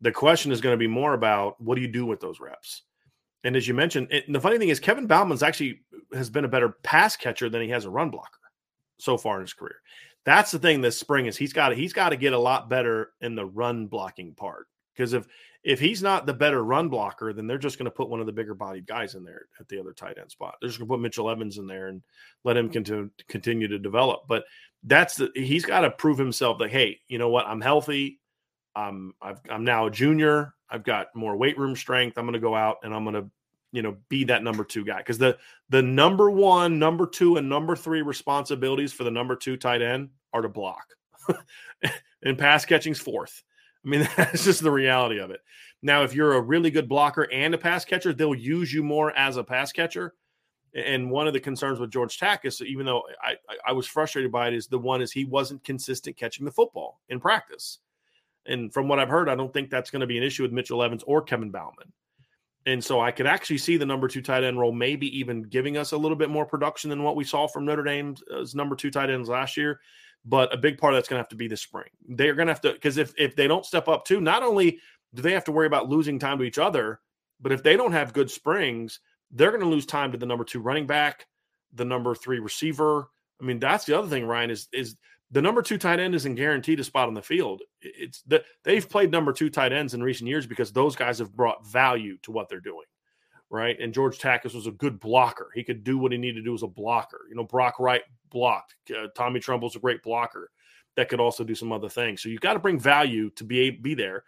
The question is going to be more about what do you do with those reps. And as you mentioned, it, the funny thing is Kevin Bauman's actually has been a better pass catcher than he has a run blocker so far in his career. That's the thing this spring is he's got to he's got to get a lot better in the run blocking part because if if he's not the better run blocker, then they're just going to put one of the bigger bodied guys in there at the other tight end spot. They're just going to put Mitchell Evans in there and let him continue continue to develop. But that's the he's got to prove himself that hey, you know what, I'm healthy. I'm I've, I'm now a junior. I've got more weight room strength. I'm going to go out and I'm going to, you know, be that number two guy because the the number one, number two, and number three responsibilities for the number two tight end are to block, and pass catching's fourth. I mean, that's just the reality of it. Now, if you're a really good blocker and a pass catcher, they'll use you more as a pass catcher. And one of the concerns with George Takacs, even though I, I was frustrated by it, is the one is he wasn't consistent catching the football in practice. And from what I've heard, I don't think that's going to be an issue with Mitchell Evans or Kevin Bauman. And so I could actually see the number two tight end role maybe even giving us a little bit more production than what we saw from Notre Dame's number two tight ends last year. But a big part of that's going to have to be the spring. They're going to have to, because if, if they don't step up too, not only do they have to worry about losing time to each other, but if they don't have good springs, they're going to lose time to the number two running back, the number three receiver. I mean, that's the other thing, Ryan, is is the number two tight end isn't guaranteed a spot on the field. It's that they've played number two tight ends in recent years because those guys have brought value to what they're doing, right? And George Takacs was a good blocker. He could do what he needed to do as a blocker. You know, Brock Wright blocked. Uh, Tommy Tremble's a great blocker that could also do some other things. So you've got to bring value to be be there.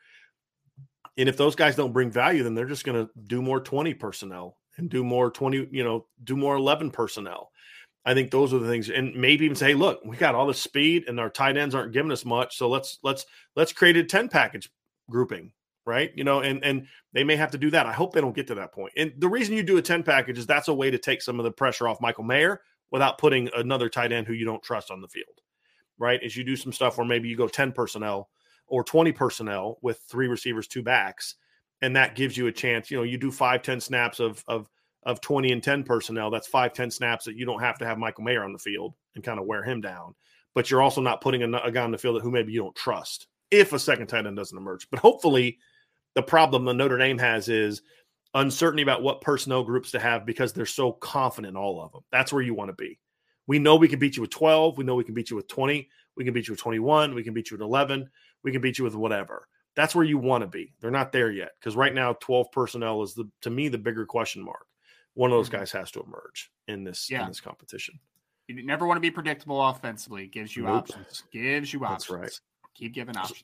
And if those guys don't bring value, then they're just going to do more twenty personnel and do more twenty, you know, do more eleven personnel I think those are the things, and maybe even say, look, we got all the speed, and our tight ends aren't giving us much, so let's let's let's create a ten package grouping, right? You know, and and they may have to do that. I hope they don't get to that point. And the reason you do a ten package is that's a way to take some of the pressure off Michael Mayer without putting another tight end who you don't trust on the field, right? Is you do some stuff where maybe you go ten personnel or twenty personnel with three receivers, two backs, and that gives you a chance. You know, you do five, ten snaps of of of 20 and 10 personnel, that's five, 10 snaps that you don't have to have Michael Mayer on the field and kind of wear him down. But you're also not putting a, a guy on the field that who maybe you don't trust if a second tight end doesn't emerge. But hopefully, the problem the Notre Dame has is uncertainty about what personnel groups to have because they're so confident in all of them. That's where you want to be. We know we can beat you with 12. We know we can beat you with 20. We can beat you with 21. We can beat you with 11. We can beat you with whatever. That's where you want to be. They're not there yet because right now 12 personnel is the to me the bigger question mark one of those mm-hmm. guys has to emerge in this yeah. in this competition. You never want to be predictable offensively. Gives you nope. options. Gives you options. That's right. Keep giving options.